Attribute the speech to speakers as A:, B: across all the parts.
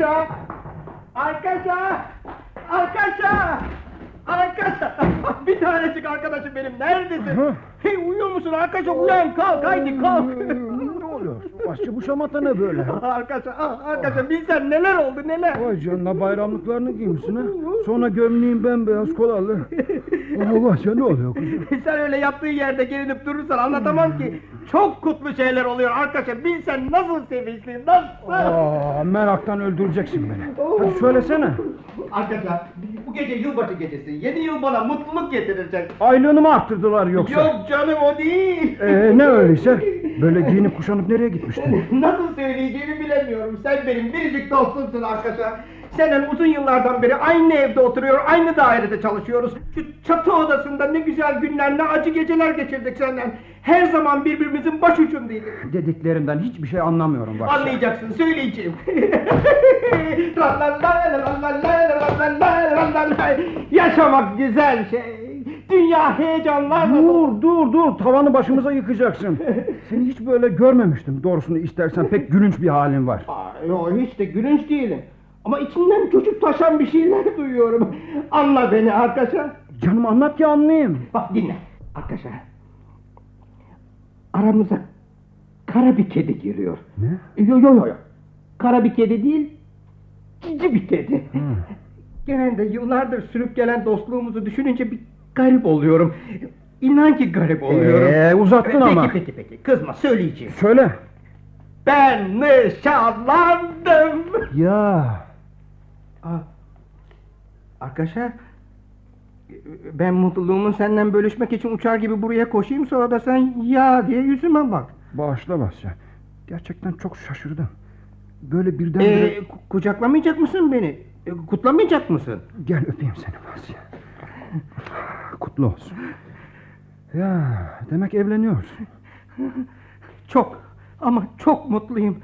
A: Arkaca! Arkaca! Arkaca! Arkaca! Bir tanecik arkadaşım benim neredesin? Hey uyuyor musun Arkaca uyan kalk haydi kalk.
B: ne oluyor? Başçı bu şamata ne böyle?
A: Arkaca ah Arkaca bilsen neler oldu neler.
B: Vay canına bayramlıklarını giymişsin ha. Sonra gömleğin bembeyaz kolalı. Ya ne oluyor kızım?
A: Sen öyle yaptığı yerde gelinip durursan anlatamam ki. Çok kutlu şeyler oluyor Arkaca bilsen nasıl sevinçliyim nasıl.
B: Aa, meraktan öldüreceksin beni. Hadi söylesene.
A: Arkaca bu gece yılbaşı gecesi yeni yıl bana mutluluk getirecek.
B: Aylığını mı arttırdılar yoksa?
A: Yok canım o değil.
B: Ee, ne öyleyse? Böyle giyinip kuşanıp nereye gitmiştin?
A: Nasıl söyleyeceğimi bilemiyorum. Sen benim biricik dostumsun arkadaşlar. Senden uzun yıllardan beri aynı evde oturuyor, aynı dairede çalışıyoruz. Şu çatı odasında ne güzel günler, ne acı geceler geçirdik senden. Her zaman birbirimizin başucundaydık.
B: Dediklerinden hiçbir şey anlamıyorum başçı.
A: Anlayacaksın, söyleyeceğim. Yaşamak güzel şey. Dünya heyecanlarla
B: Dur dur dur tavanı başımıza yıkacaksın. Seni hiç böyle görmemiştim. Doğrusunu istersen pek gülünç bir halin var.
A: Aa, Yo hiç de gülünç değilim. Ama içimden çocuk taşan bir şeyler duyuyorum. Anla beni arkadaşlar.
B: Canım anlat ki anlayayım.
A: Bak dinle. Arkadaşlar. Aramıza kara bir kedi giriyor.
B: Ne?
A: Yo yo yo. Kara bir kedi değil. Cici bir kedi. Genelde yıllardır sürüp gelen dostluğumuzu düşününce bir garip oluyorum. İnan ki garip oluyorum.
B: Ee, uzattın
A: peki,
B: ama.
A: Peki peki kızma söyleyeceğim.
B: Söyle.
A: Ben nişanlandım.
B: Ya.
A: Aa, arkadaşlar ben mutluluğumu senden bölüşmek için uçar gibi buraya koşayım sonra da sen ya diye yüzüme bak.
B: Bağışla Basya. Gerçekten çok şaşırdım. Böyle birden
A: Ee, ku- kucaklamayacak mısın beni? E, kutlamayacak mısın?
B: Gel öpeyim seni Basya. Kutlu olsun. Ya demek evleniyorsun.
A: Çok ama çok mutluyum.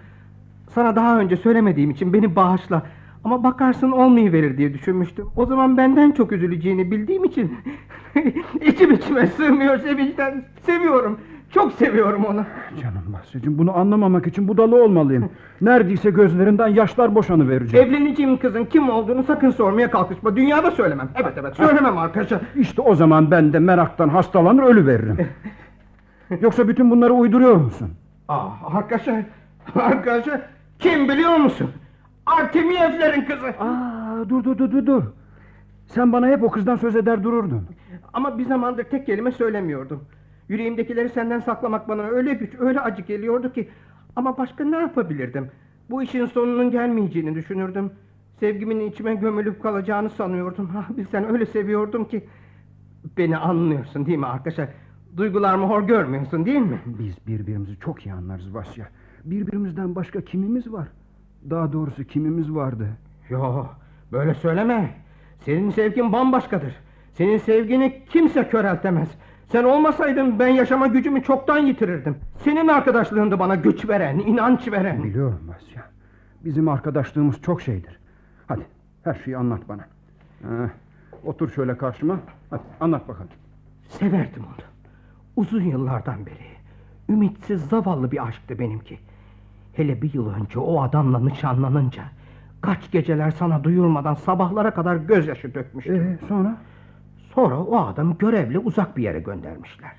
A: Sana daha önce söylemediğim için beni bağışla. Ama bakarsın olmayıverir diye düşünmüştüm. O zaman benden çok üzüleceğini bildiğim için içim içime sığmıyor sevinçten. Seviyorum. Çok seviyorum onu.
B: Canım Basya'cığım bunu anlamamak için budalı olmalıyım. Neredeyse gözlerinden yaşlar boşanı verecek.
A: Evleneceğim kızın kim olduğunu sakın sormaya kalkışma. Dünyada söylemem. Evet evet söylemem arkadaşlar.
B: İşte o zaman ben de meraktan hastalanır ölü veririm. Yoksa bütün bunları uyduruyor musun?
A: Ah arkadaşlar. Arkadaşlar kim biliyor musun? Artemiyevlerin kızı.
B: Aa, dur dur dur dur. Sen bana hep o kızdan söz eder dururdun.
A: Ama bir zamandır tek kelime söylemiyordum. Yüreğimdekileri senden saklamak bana öyle güç, öyle acı geliyordu ki... Ama başka ne yapabilirdim? Bu işin sonunun gelmeyeceğini düşünürdüm. Sevgimin içime gömülüp kalacağını sanıyordum. Ah, bilsen öyle seviyordum ki... Beni anlıyorsun değil mi arkadaşlar? Duygularımı hor görmüyorsun değil mi?
B: Biz birbirimizi çok iyi anlarız Vasya. Birbirimizden başka kimimiz var? Daha doğrusu kimimiz vardı?
A: Yo, böyle söyleme. Senin sevgin bambaşkadır. Senin sevgini kimse köreltemez. Sen olmasaydın ben yaşama gücümü çoktan yitirirdim. Senin arkadaşlığında bana güç veren, inanç veren.
B: Biliyorum Vasya. Bizim arkadaşlığımız çok şeydir. Hadi her şeyi anlat bana. Ha, otur şöyle karşıma. Hadi anlat bakalım.
A: Severdim onu. Uzun yıllardan beri. Ümitsiz zavallı bir aşktı benimki. Hele bir yıl önce o adamla nişanlanınca... ...kaç geceler sana duyurmadan sabahlara kadar gözyaşı dökmüştüm.
B: Ee, sonra?
A: Sonra o adamı görevle uzak bir yere göndermişler.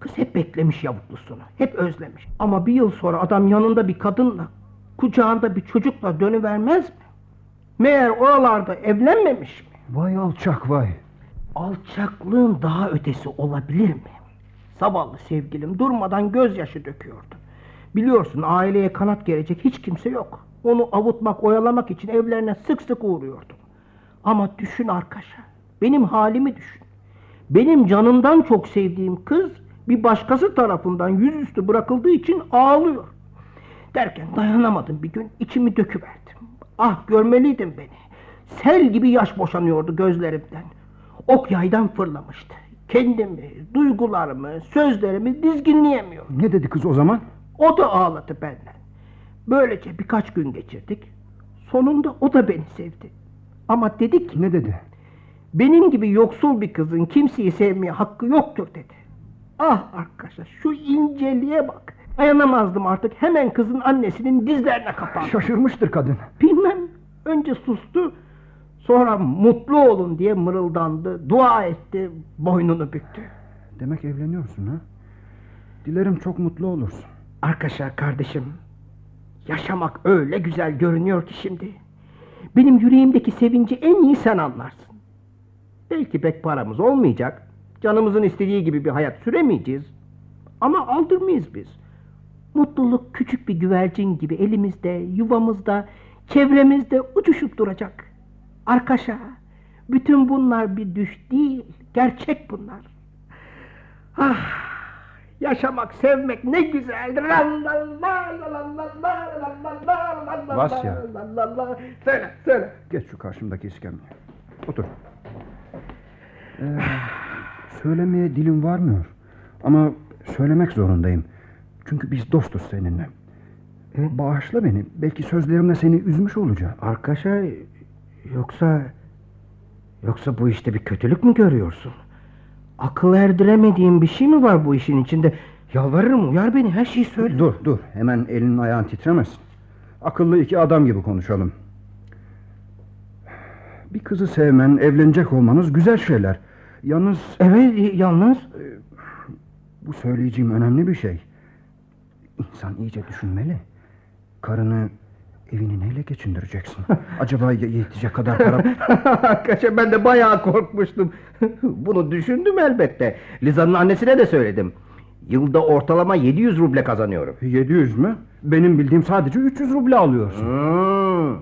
A: Kız hep beklemiş yavuklusunu, hep özlemiş. Ama bir yıl sonra adam yanında bir kadınla, kucağında bir çocukla dönüvermez mi? Meğer oralarda evlenmemiş mi?
B: Vay alçak vay.
A: Alçaklığın daha ötesi olabilir mi? Zavallı sevgilim durmadan gözyaşı döküyordu. Biliyorsun aileye kanat gelecek hiç kimse yok. Onu avutmak, oyalamak için evlerine sık sık uğruyordum. Ama düşün arkadaşa, benim halimi düşün. Benim canımdan çok sevdiğim kız bir başkası tarafından yüzüstü bırakıldığı için ağlıyor. Derken dayanamadım bir gün içimi döküverdim. Ah görmeliydin beni. Sel gibi yaş boşanıyordu gözlerimden. Ok yaydan fırlamıştı. Kendimi, duygularımı, sözlerimi dizginleyemiyorum.
B: Ne dedi kız o zaman?
A: O da ağladı benden. Böylece birkaç gün geçirdik. Sonunda o da beni sevdi. Ama dedi ki
B: Ne dedi?
A: benim gibi yoksul bir kızın kimseyi sevmeye hakkı yoktur dedi. Ah arkadaşlar şu inceliğe bak. Dayanamazdım artık hemen kızın annesinin dizlerine kapandım.
B: Şaşırmıştır kadın.
A: Bilmem Önce sustu, sonra mutlu olun diye mırıldandı, dua etti, boynunu büktü.
B: Demek evleniyorsun ha? Dilerim çok mutlu olursun.
A: Arkadaşlar kardeşim, yaşamak öyle güzel görünüyor ki şimdi. Benim yüreğimdeki sevinci en iyi sen anlarsın. Belki pek paramız olmayacak, canımızın istediği gibi bir hayat süremeyeceğiz. Ama aldırmayız biz. Mutluluk küçük bir güvercin gibi elimizde, yuvamızda, çevremizde uçuşup duracak. Arkadaşa, bütün bunlar bir düş değil, gerçek bunlar. Ah, yaşamak, sevmek ne güzeldir.
B: Vasya.
A: Söyle, söyle.
B: Geç şu karşımdaki iskemleye. Otur. Ee, söylemeye dilim varmıyor. Ama söylemek zorundayım. Çünkü biz dostuz seninle. Ee, bağışla beni. Belki sözlerimle seni üzmüş olacağım.
A: Arkadaşa, yoksa... Yoksa bu işte bir kötülük mü görüyorsun? Akıl erdiremediğin bir şey mi var bu işin içinde? Yalvarırım uyar beni her şeyi söyle.
B: Dur dur. Hemen elin ayağın titremesin. Akıllı iki adam gibi konuşalım. Bir kızı sevmen, evlenecek olmanız güzel şeyler. Yalnız
A: Evet yalnız
B: bu söyleyeceğim önemli bir şey. İnsan iyice düşünmeli. Karını evini neyle geçindireceksin? Acaba ye- yetecek kadar para...
A: Arkadaşa ben de bayağı korkmuştum. Bunu düşündüm elbette. Liza'nın annesine de söyledim. Yılda ortalama 700 ruble kazanıyorum.
B: 700 mü? Benim bildiğim sadece 300 ruble alıyorsun.
A: Hmm.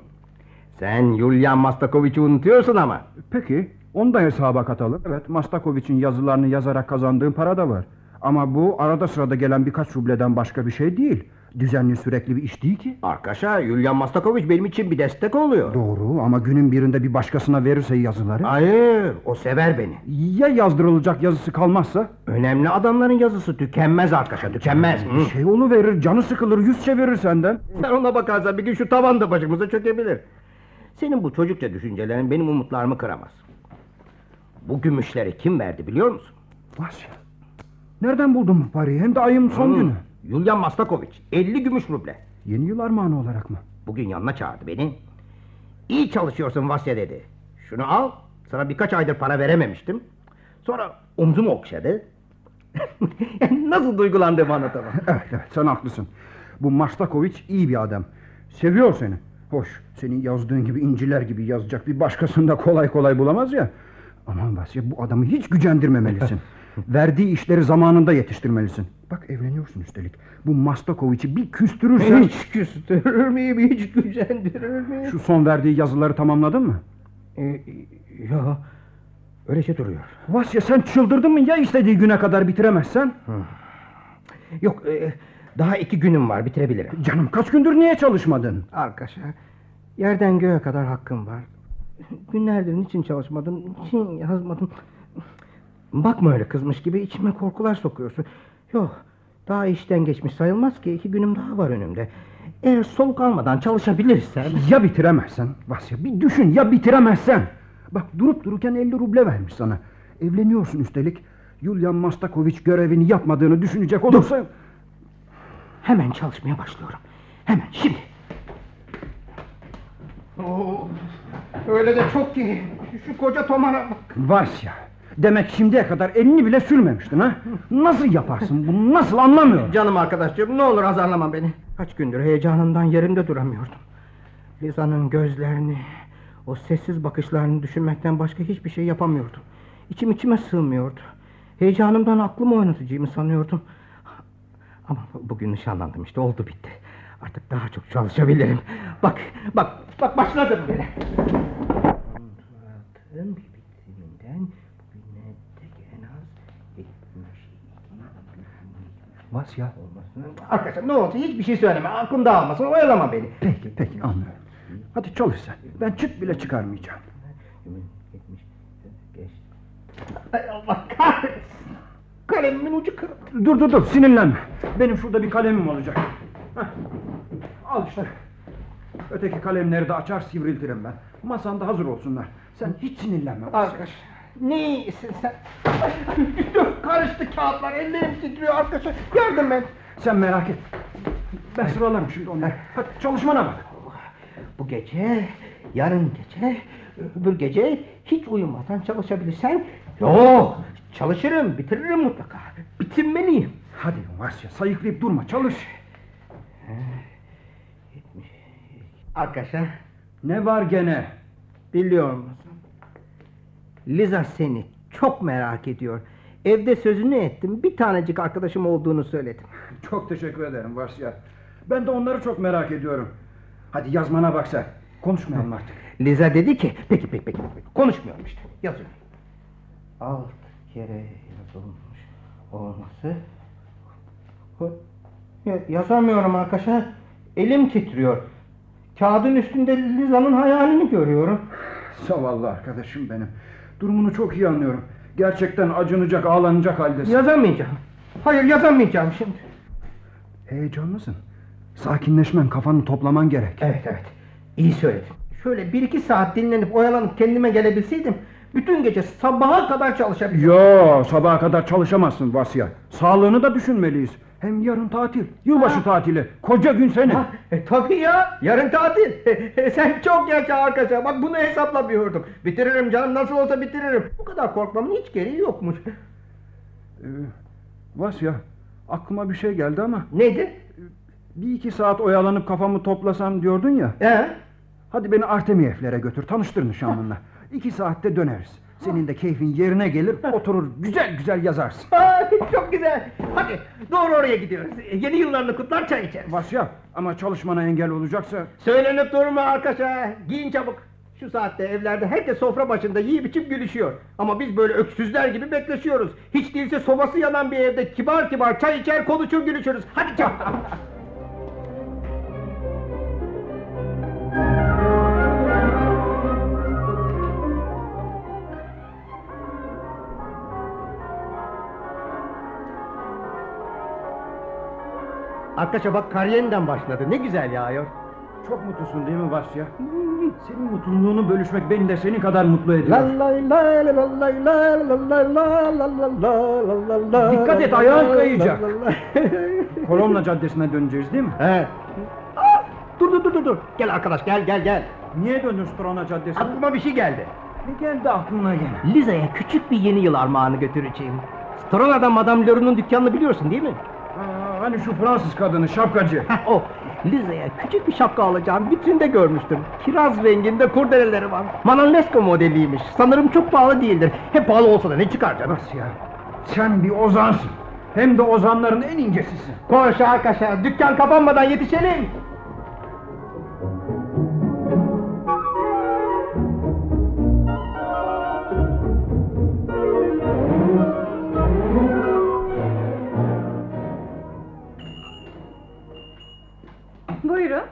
A: Sen Yulian Mastakoviç'i unutuyorsun ama.
B: Peki, onu da hesaba katalım. Evet, Mastakoviç'in yazılarını yazarak kazandığım para da var. Ama bu arada sırada gelen birkaç rubleden başka bir şey değil. Düzenli sürekli bir iş değil ki.
A: Arkadaşa Yulian Mastakoviç benim için bir destek oluyor.
B: Doğru ama günün birinde bir başkasına verirse yazıları...
A: Hayır, o sever beni.
B: Ya yazdırılacak yazısı kalmazsa?
A: Önemli adamların yazısı tükenmez arkadaşa, tükenmez.
B: Bir şey verir, canı sıkılır, yüz çevirir senden.
A: Sen ona bakarsan bir gün şu tavan da başımıza çökebilir. Senin bu çocukça düşüncelerin benim umutlarımı kıramaz. Bu gümüşleri kim verdi biliyor musun?
B: Vasya, nereden buldun bu parayı? Hem de ayın son
A: Hmm,
B: günü.
A: Yulian Mastakoviç, 50 gümüş ruble.
B: Yeni yıl armağanı olarak mı?
A: Bugün yanına çağırdı beni. İyi çalışıyorsun Vasya dedi. Şunu al, sana birkaç aydır para verememiştim. Sonra omzumu okşadı. Nasıl duygulandığımı anlatamam.
B: Evet, evet, sen haklısın. Bu Mastakoviç iyi bir adam. Seviyor seni. Hoş, senin yazdığın gibi inciler gibi yazacak bir başkasını da kolay kolay bulamaz ya. Aman Vasya, bu adamı hiç gücendirmemelisin. Verdiği işleri zamanında yetiştirmelisin. Bak evleniyorsun üstelik. Bu Mastakoviç'i bir küstürürsen...
A: Hiç küstürür müyüm, hiç gücendirir miyim?
B: Şu son verdiği yazıları tamamladın mı?
A: Ee, ya, öylece duruyor.
B: Vasya sen çıldırdın mı ya istediği güne kadar bitiremezsen?
A: Yok, e, daha iki günüm var, bitirebilirim.
B: Canım kaç gündür niye çalışmadın?
A: Arkadaşa, yerden göğe kadar hakkım var. Günlerdir niçin çalışmadın, niçin yazmadın? Bakma öyle kızmış gibi içime korkular sokuyorsun. Yok, daha işten geçmiş sayılmaz ki iki günüm daha var önümde. Eğer soluk almadan çalışabilirsem...
B: Ya bitiremezsen? Vasya bir düşün ya bitiremezsen? Bak durup dururken 50 ruble vermiş sana. Evleniyorsun üstelik. Yulian Mastakoviç görevini yapmadığını düşünecek olursa...
A: Hemen çalışmaya başlıyorum. Hemen, şimdi. Oo, öyle de çok ki. Şu, koca tomana bak.
B: Vasya demek şimdiye kadar elini bile sürmemiştin ha? Nasıl yaparsın bunu nasıl anlamıyorum.
A: Canım arkadaşım ne olur azarlama beni. Kaç gündür heyecanımdan yerimde duramıyordum. Liza'nın gözlerini, o sessiz bakışlarını düşünmekten başka hiçbir şey yapamıyordum. İçim içime sığmıyordu. Heyecanımdan aklımı oynatacağımı sanıyordum. Ama bugün nişanlandım işte oldu bitti. Artık daha çok çalışabilirim. Bak, bak, bak başladım bile. Kontratın bitiminden bugüne tek en az 72
B: Vasya.
A: olmasın. Arkadaşlar ne olsa hiçbir şey söyleme. Aklım dağılmasın. Oyalama beni.
B: Peki peki anlıyorum. Hadi çalış sen. Ben çıt bile çıkarmayacağım.
A: 70 geç. Ay Allah kahretsin. Kalemimin ucu kırıldı.
B: Dur dur dur sinirlenme. Benim şurada bir kalemim olacak. Heh. Al işte. Öteki kalemleri de açar sivriltirim ben. Masanda hazır olsunlar. Sen hiç sinirlenme.
A: Arkadaş. Ne iyisin sen? Karıştı kağıtlar. Ellerim titriyor arkadaşlar. Yardım et.
B: Sen merak et. Ben sıralarım şimdi onları. Hadi çalışmana bak.
A: Bu gece Yarın gece, öbür gece hiç uyumadan çalışabilirsen... Yok, çalışırım, bitiririm mutlaka. Bitirmeliyim.
B: Hadi Vasya sayıklayıp durma çalış.
A: Arkadaşlar,
B: Ne var gene?
A: biliyor musun? Liza seni çok merak ediyor. Evde sözünü ettim, bir tanecik arkadaşım olduğunu söyledim.
B: Çok teşekkür ederim Vasya. Ben de onları çok merak ediyorum. Hadi yazmana bak sen. Konuşmayalım artık.
A: Liza dedi ki, peki peki peki, peki. konuşmuyorum işte, yazıyorum. Alt kere yazılmış olması... Ya- Yazamıyorum arkadaşlar, elim titriyor. Kağıdın üstünde Liza'nın hayalini görüyorum.
B: Zavallı arkadaşım benim. Durumunu çok iyi anlıyorum. Gerçekten acınacak, ağlanacak haldesin.
A: Yazamayacağım. Hayır yazamayacağım şimdi.
B: Heyecanlısın. Sakinleşmen, kafanı toplaman gerek.
A: Evet evet, iyi söyledin. Şöyle bir iki saat dinlenip oyalanıp kendime gelebilseydim... ...bütün gece sabaha kadar çalışabilirdim.
B: Yo, sabaha kadar çalışamazsın Vasya. Sağlığını da düşünmeliyiz. Hem yarın tatil, yılbaşı
A: Ha.
B: tatili. Koca gün senin.
A: Ha, e, tabii ya, yarın tatil. Sen çok yaşa arkadaşlar, bak bunu hesaplamıyordum. Bitiririm canım, nasıl olsa bitiririm. Bu kadar korkmamın hiç gereği yokmuş.
B: Ee, Vasya, aklıma bir şey geldi ama...
A: Neydi?
B: Bir iki saat oyalanıp kafamı toplasam diyordun ya.
A: He?
B: Hadi beni Artemiyevlere götür, tanıştır nişanlınla. İki saatte döneriz. Senin de keyfin yerine gelir, oturur güzel güzel yazarsın.
A: Ay, çok güzel. Hadi doğru oraya gidiyoruz. Yeni yıllarını kutlar çay içeriz.
B: Vasya, ama çalışmana engel olacaksa...
A: Söylenip durma arkadaşlar. Giyin çabuk. Şu saatte evlerde herkes sofra başında yiyip içip gülüşüyor. Ama biz böyle öksüzler gibi bekleşiyoruz. Hiç değilse sobası yanan bir evde kibar kibar çay içer konuşur gülüşürüz. Hadi çabuk. Arkadaşa bak kar yeniden başladı. Ne güzel yağıyor.
B: Çok mutlusun değil mi Vasya? Senin mutluluğunu bölüşmek beni de senin kadar mutlu ediyor. Dikkat et, ayağın kayacak. Kolomna Caddesi'ne döneceğiz değil mi?
A: He. Aa, Dur dur dur dur. Gel arkadaş gel gel gel.
B: Niye döndün Strona Caddesi'ne?
A: Aklıma bir şey geldi.
B: Ne geldi aklına gene?
A: Liza'ya küçük bir yeni yıl armağanı götüreceğim. Strona'da Madame Leroux'un dükkanını biliyorsun değil mi?
B: Hani şu Fransız kadını, şapkacı.
A: Heh, o. Liza'ya küçük bir şapka alacağım. Vitrinde görmüştüm. Kiraz renginde kurdeleleri var. Manolesco modeliymiş. Sanırım çok pahalı değildir. Hep pahalı olsa da ne çıkar canım?
B: Nasıl ya? Sen bir ozansın. Hem de ozanların en incesisin.
A: Koş arkadaşlar. Dükkan kapanmadan yetişelim.
C: Buyurun.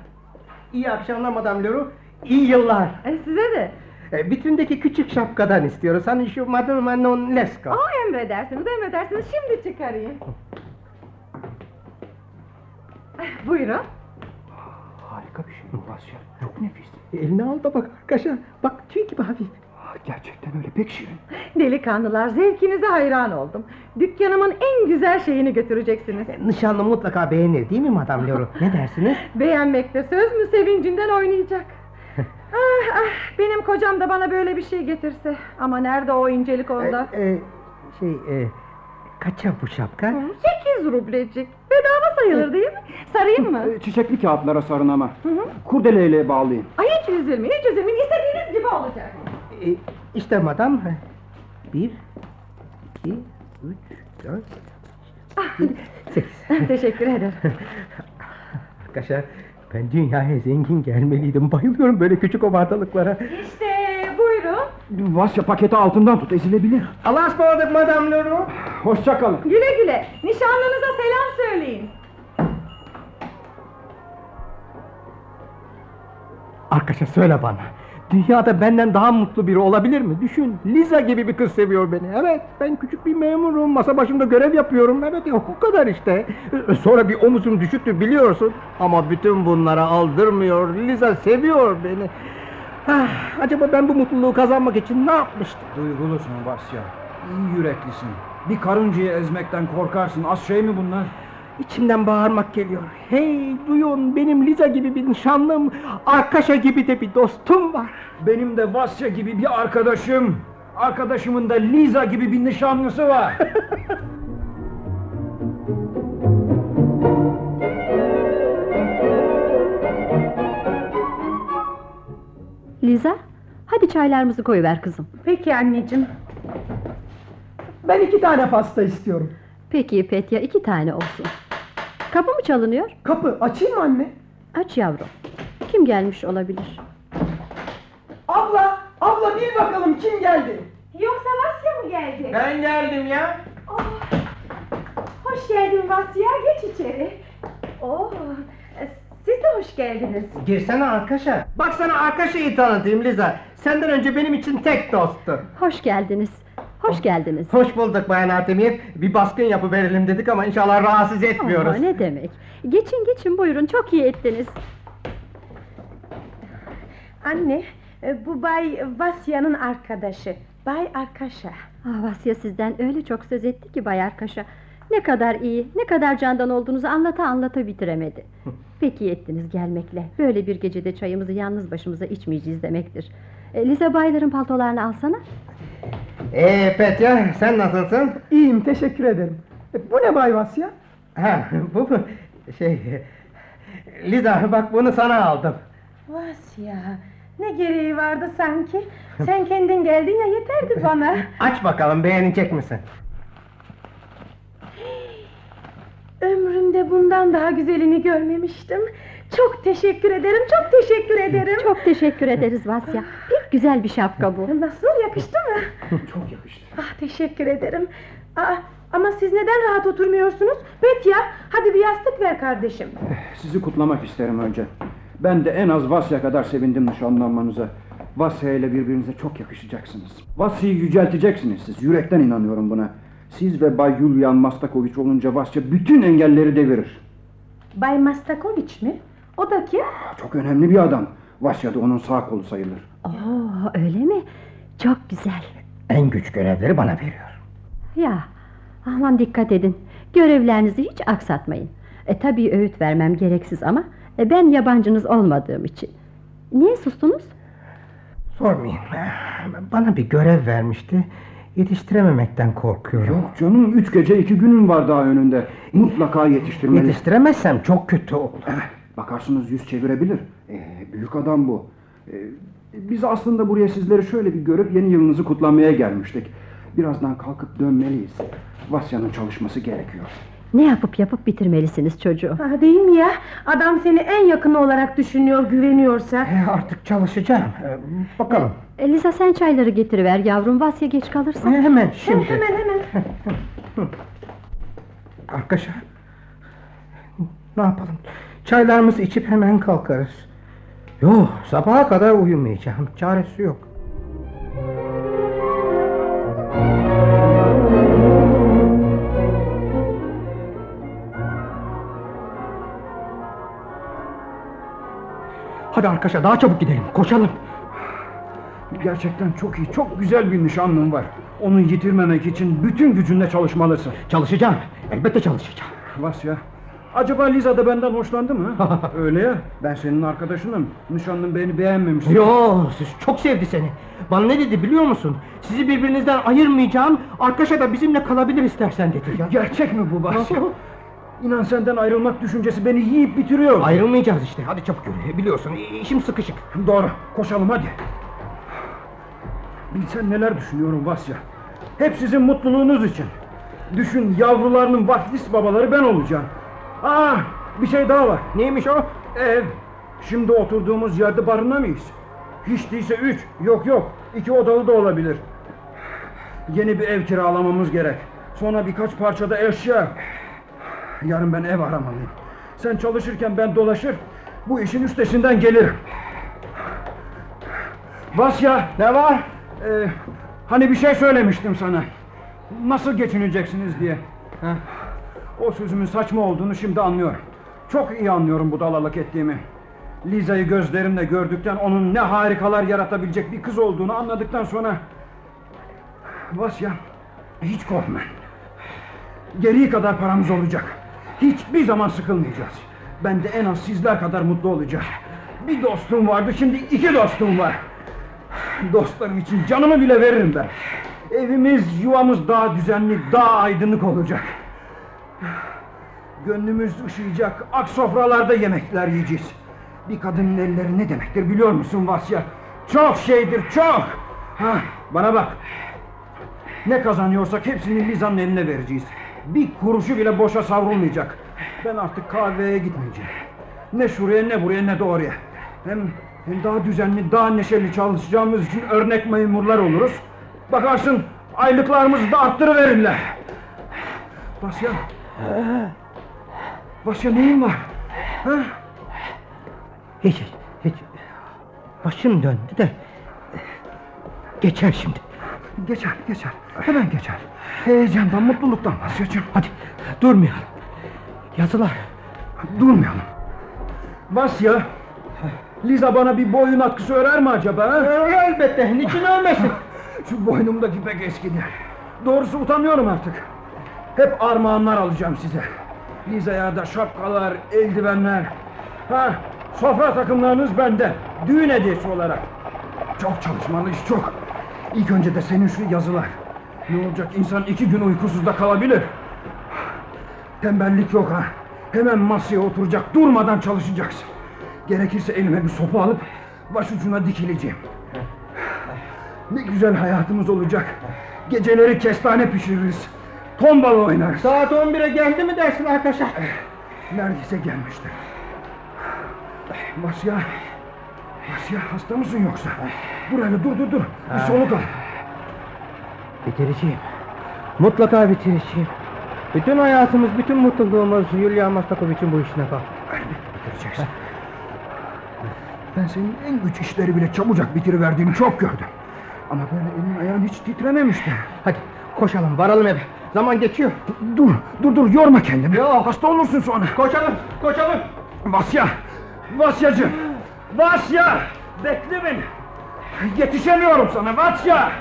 A: İyi akşamlar Madame Leroux. İyi yıllar.
C: E, size de.
A: E, vitrindeki küçük şapkadan istiyoruz. Hani şu Madame Manolesco.
C: Aa emredersiniz emredersiniz şimdi çıkarayım. Eh, Buyurun.
A: Harika bir şey bu Basya. Çok nefis. Eline al da bak arkadaşlar. Bak tüy gibi hafif.
B: Gerçekten öyle pek şirin.
C: Delikanlılar zevkinize hayran oldum. Dükkanımın en güzel şeyini götüreceksiniz.
A: E, Nişanlı mutlaka beğenir değil mi Madame Leroux? Ne dersiniz?
C: Beğenmekte söz mü sevincinden oynayacak. ah, ah, benim kocam da bana böyle bir şey getirse. Ama nerede o incelik onda?
A: E, e, şey, e, kaça bu şapka?
C: Hı, Sekiz rublecik. Bedava sayılır değil mi? Sarayım mı?
B: Ee, Çiçekli kağıtlara sarın ama.
C: Hı hı.
B: Kurdeleyle bağlayın.
C: Ay hiç üzülmeyin hiç üzülmeyin. İstediğiniz gibi olacak.
A: E, işte madam. Bir, iki, üç, dört,
C: Ah,
A: yedi, sekiz.
C: Teşekkür ederim.
A: Arkadaşlar ben dünyaya zengin gelmeliydim. Bayılıyorum böyle küçük ovardalıklara.
C: İşte buyurun.
B: Vasya paketi altından tut ezilebilir.
A: Allah'a ısmarladık Madame Leroux.
B: Hoşça kalın.
C: Güle güle. Nişanlınıza selam söyleyin.
A: Arkadaşa söyle bana. Dünyada benden daha mutlu biri olabilir mi? Düşün, Liza gibi bir kız seviyor beni. Evet, ben küçük bir memurum, masa başında görev yapıyorum. Evet, yok o kadar işte. Ee, Sonra bir omuzum düşüktü biliyorsun. Ama bütün bunlara aldırmıyor. Liza seviyor beni. Ah, acaba ben bu mutluluğu kazanmak için ne yapmıştım?
B: Duygulusun Vasya. İyi yüreklisin. Bir karıncayı ezmekten korkarsın. Az şey mi bunlar?
A: İçimden bağırmak geliyor. Hey duyun benim Liza gibi bir nişanlım, Arkaşa gibi de bir dostum var.
B: Benim de Vasya gibi bir arkadaşım. Arkadaşımın da Liza gibi bir nişanlısı var.
D: Liza, hadi çaylarımızı koyuver kızım.
C: Peki anneciğim.
A: Ben iki tane pasta istiyorum.
D: Peki Petya, iki tane olsun. Kapı mı çalınıyor?
A: Kapı açayım mı anne?
D: Aç yavrum. Kim gelmiş olabilir?
A: Abla, abla bil bakalım kim geldi?
C: Yoksa Vasya mı geldi?
A: Ben geldim ya.
C: Oh, hoş geldin Vasya, geç içeri. Oo, siz de hoş geldiniz.
A: Girsene Arkaşa. Bak sana Arkaşa'yı tanıtayım Liza. Senden önce benim için tek dosttu.
D: Hoş geldiniz. Hoş geldiniz.
A: Hoş bulduk Bayan Artemiev. Bir baskın yapıverelim dedik ama inşallah rahatsız etmiyoruz.
D: Aa, ne demek? Geçin geçin buyurun çok iyi ettiniz.
C: Anne, e, bu Bay Vasya'nın arkadaşı. Bay Arkaşa.
D: Ah, Vasya sizden öyle çok söz etti ki Bay Arkaş'a. Ne kadar iyi, ne kadar candan olduğunuzu anlata anlata bitiremedi. Peki ettiniz gelmekle. Böyle bir gecede çayımızı yalnız başımıza içmeyeceğiz demektir. E, Lize bayların paltolarını alsana.
A: Ee Petya sen nasılsın?
E: İyiyim teşekkür ederim. E, Bu ne Bay Vasya?
A: Ha, bu mu? Şey... Liza bak bunu sana aldım.
C: Vasya, ne gereği vardı sanki? Sen kendin geldin ya yeterdi bana.
A: Aç bakalım beğenecek misin?
C: Ömrümde bundan daha güzelini görmemiştim. Çok teşekkür ederim, çok teşekkür ederim.
D: Çok teşekkür ederiz Vasya. Güzel bir şapka bu.
C: Nasıl yakıştı mı?
B: Çok yakıştı.
C: Ah teşekkür ederim. Aa, ama siz neden rahat oturmuyorsunuz? Petya, hadi bir yastık ver kardeşim.
B: Sizi kutlamak isterim önce. Ben de en az Vasya kadar sevindim nişanlanmanıza. Vasya ile birbirinize çok yakışacaksınız. Vasya'yı yücelteceksiniz siz. Yürekten inanıyorum buna. Siz ve Bay Yulian Mastakoviç olunca Vasya bütün engelleri devirir.
C: Bay Mastakoviç mi? O da kim?
B: Çok önemli bir adam. Vasya da onun sağ kolu sayılır.
D: Oo, öyle mi? Çok güzel.
A: En güç görevleri bana veriyor.
D: Ya, aman dikkat edin. Görevlerinizi hiç aksatmayın. E tabii öğüt vermem gereksiz ama e, ben yabancınız olmadığım için. Niye sustunuz?
A: Sormayın. Bana bir görev vermişti. Yetiştirememekten korkuyorum.
B: Yok canım üç gece iki günün var daha önünde. Mutlaka yetiştirmeli.
A: Yetiştiremezsem çok kötü olur.
B: Eh, Bakarsınız yüz çevirebilir. Ee, büyük adam bu. Ee, biz aslında buraya sizleri şöyle bir görüp yeni yılınızı kutlamaya gelmiştik. Birazdan kalkıp dönmeliyiz. Vasya'nın çalışması gerekiyor.
D: Ne yapıp yapıp bitirmelisiniz çocuğu.
C: Ah, değil mi ya? Adam seni en yakını olarak düşünüyor, güveniyorsa.
A: E, artık çalışacağım. E, bakalım.
D: E, Liza sen çayları getiriver yavrum. Vasya geç kalırsa.
A: E, hemen şimdi.
C: Hemen hemen.
A: Arkadaşlar. Ne yapalım? Çaylarımızı içip hemen kalkarız. Yok sabaha kadar uyumayacağım. Çaresi yok. Hadi arkadaşlar daha çabuk gidelim. Koşalım.
B: Gerçekten çok iyi, çok güzel bir nişanlın var. Onu yitirmemek için bütün gücünle çalışmalısın.
A: Çalışacağım. Elbette çalışacağım.
B: Vasya, acaba Liza da benden hoşlandı mı? Öyle ya, ben senin arkadaşınım. Nişanlın beni beğenmemiş.
A: Yo, siz çok sevdi seni. Bana ne dedi biliyor musun? Sizi birbirinizden ayırmayacağım. Arkadaşa da bizimle kalabilir istersen dedi. Ya.
B: Gerçek mi bu Vasya? İnan senden ayrılmak düşüncesi beni yiyip bitiriyor.
A: Ayrılmayacağız işte. Hadi çabuk yürü. Biliyorsun işim sıkışık.
B: Doğru, koşalım hadi. Bilsen neler düşünüyorum Vasya. Hep sizin mutluluğunuz için. Düşün yavrularının vaftiz babaları ben olacağım. Aa, bir şey daha var.
A: Neymiş o?
B: Ev. Şimdi oturduğumuz yerde barınamayız. Hiç değilse üç, yok yok, iki odalı da olabilir. Yeni bir ev kiralamamız gerek. Sonra birkaç parçada eşya. Yarın ben ev aramalıyım. Sen çalışırken ben dolaşır, bu işin üstesinden gelirim. Vasya,
A: Ne var?
B: ee, hani bir şey söylemiştim sana. Nasıl geçineceksiniz diye.
A: Ha?
B: O sözümün saçma olduğunu şimdi anlıyorum. Çok iyi anlıyorum bu dalalık ettiğimi. Liza'yı gözlerimle gördükten onun ne harikalar yaratabilecek bir kız olduğunu anladıktan sonra... Vasya, hiç korkma. Geriye kadar paramız olacak. Hiçbir zaman sıkılmayacağız. Ben de en az sizler kadar mutlu olacağım. Bir dostum vardı şimdi iki dostum var. Dostlarım için canımı bile veririm ben. Evimiz yuvamız daha düzenli daha aydınlık olacak. Gönlümüz ışıyacak ak sofralarda yemekler yiyeceğiz. Bir kadının elleri ne demektir biliyor musun Vasya? Çok şeydir çok. Ha, bana bak. Ne kazanıyorsak hepsini Liza'nın eline vereceğiz. Bir kuruşu bile boşa savrulmayacak. Ben artık kahveye gitmeyeceğim. Ne şuraya ne buraya ne de oraya. Hem, hem daha düzenli, daha neşeli çalışacağımız için örnek memurlar oluruz. Bakarsın aylıklarımızı da arttırıverirler. Basya. Basya neyin var? Ha?
A: Hiç, hiç. Başım döndü de. Geçer şimdi.
B: Geçer, geçer. Hemen geçer. Heyecandan, mutluluktan Basyacığım.
A: Hadi durmayalım. Yazılar.
B: Durmayalım. Vasya, Liza bana bir boyun atkısı örer mi acaba? ha?
A: Elbette. Niçin ölmesin?
B: Şu boynumdaki pek eskidi. Doğrusu utanıyorum artık. Hep armağanlar alacağım size. Liza'ya da şapkalar, eldivenler. Ha, sofra takımlarınız bende. Düğün hediyesi olarak. Çok çalışmalıyız, çok. İlk önce de senin şu yazılar. Ne olacak insan iki gün uykusuz da kalabilir. Tembellik yok ha. Hemen masaya oturacak, durmadan çalışacaksın. Gerekirse elime bir sopa alıp başucuna dikileceğim. Ne güzel hayatımız olacak. Geceleri kestane pişiririz. Tombala oynarız.
A: Saat 11'e geldi mi dersin arkadaşlar?
B: Neredeyse gelmiştir. Vasya. Vasya hasta mısın yoksa? Dur hele dur dur dur. Bir soluk al.
A: Bitireceğim. Mutlaka bitireceğim. Bütün hayatımız, bütün mutluluğumuz Yulia Mastakovich'in bu işine bak.
B: Bitireceksin. Ben senin en güç işleri bile çabucak bitiriverdiğini çok gördüm. Ama böyle elin ayağın hiç titrememişti.
A: Hadi koşalım, varalım eve. Zaman geçiyor.
B: Dur, dur dur yorma kendini.
A: Yok.
B: Hasta olursun sonra.
A: Koşalım, koşalım.
B: Vasya! Vasyacığım! Vasya! Bekle beni! Yetişemiyorum sana Vasya!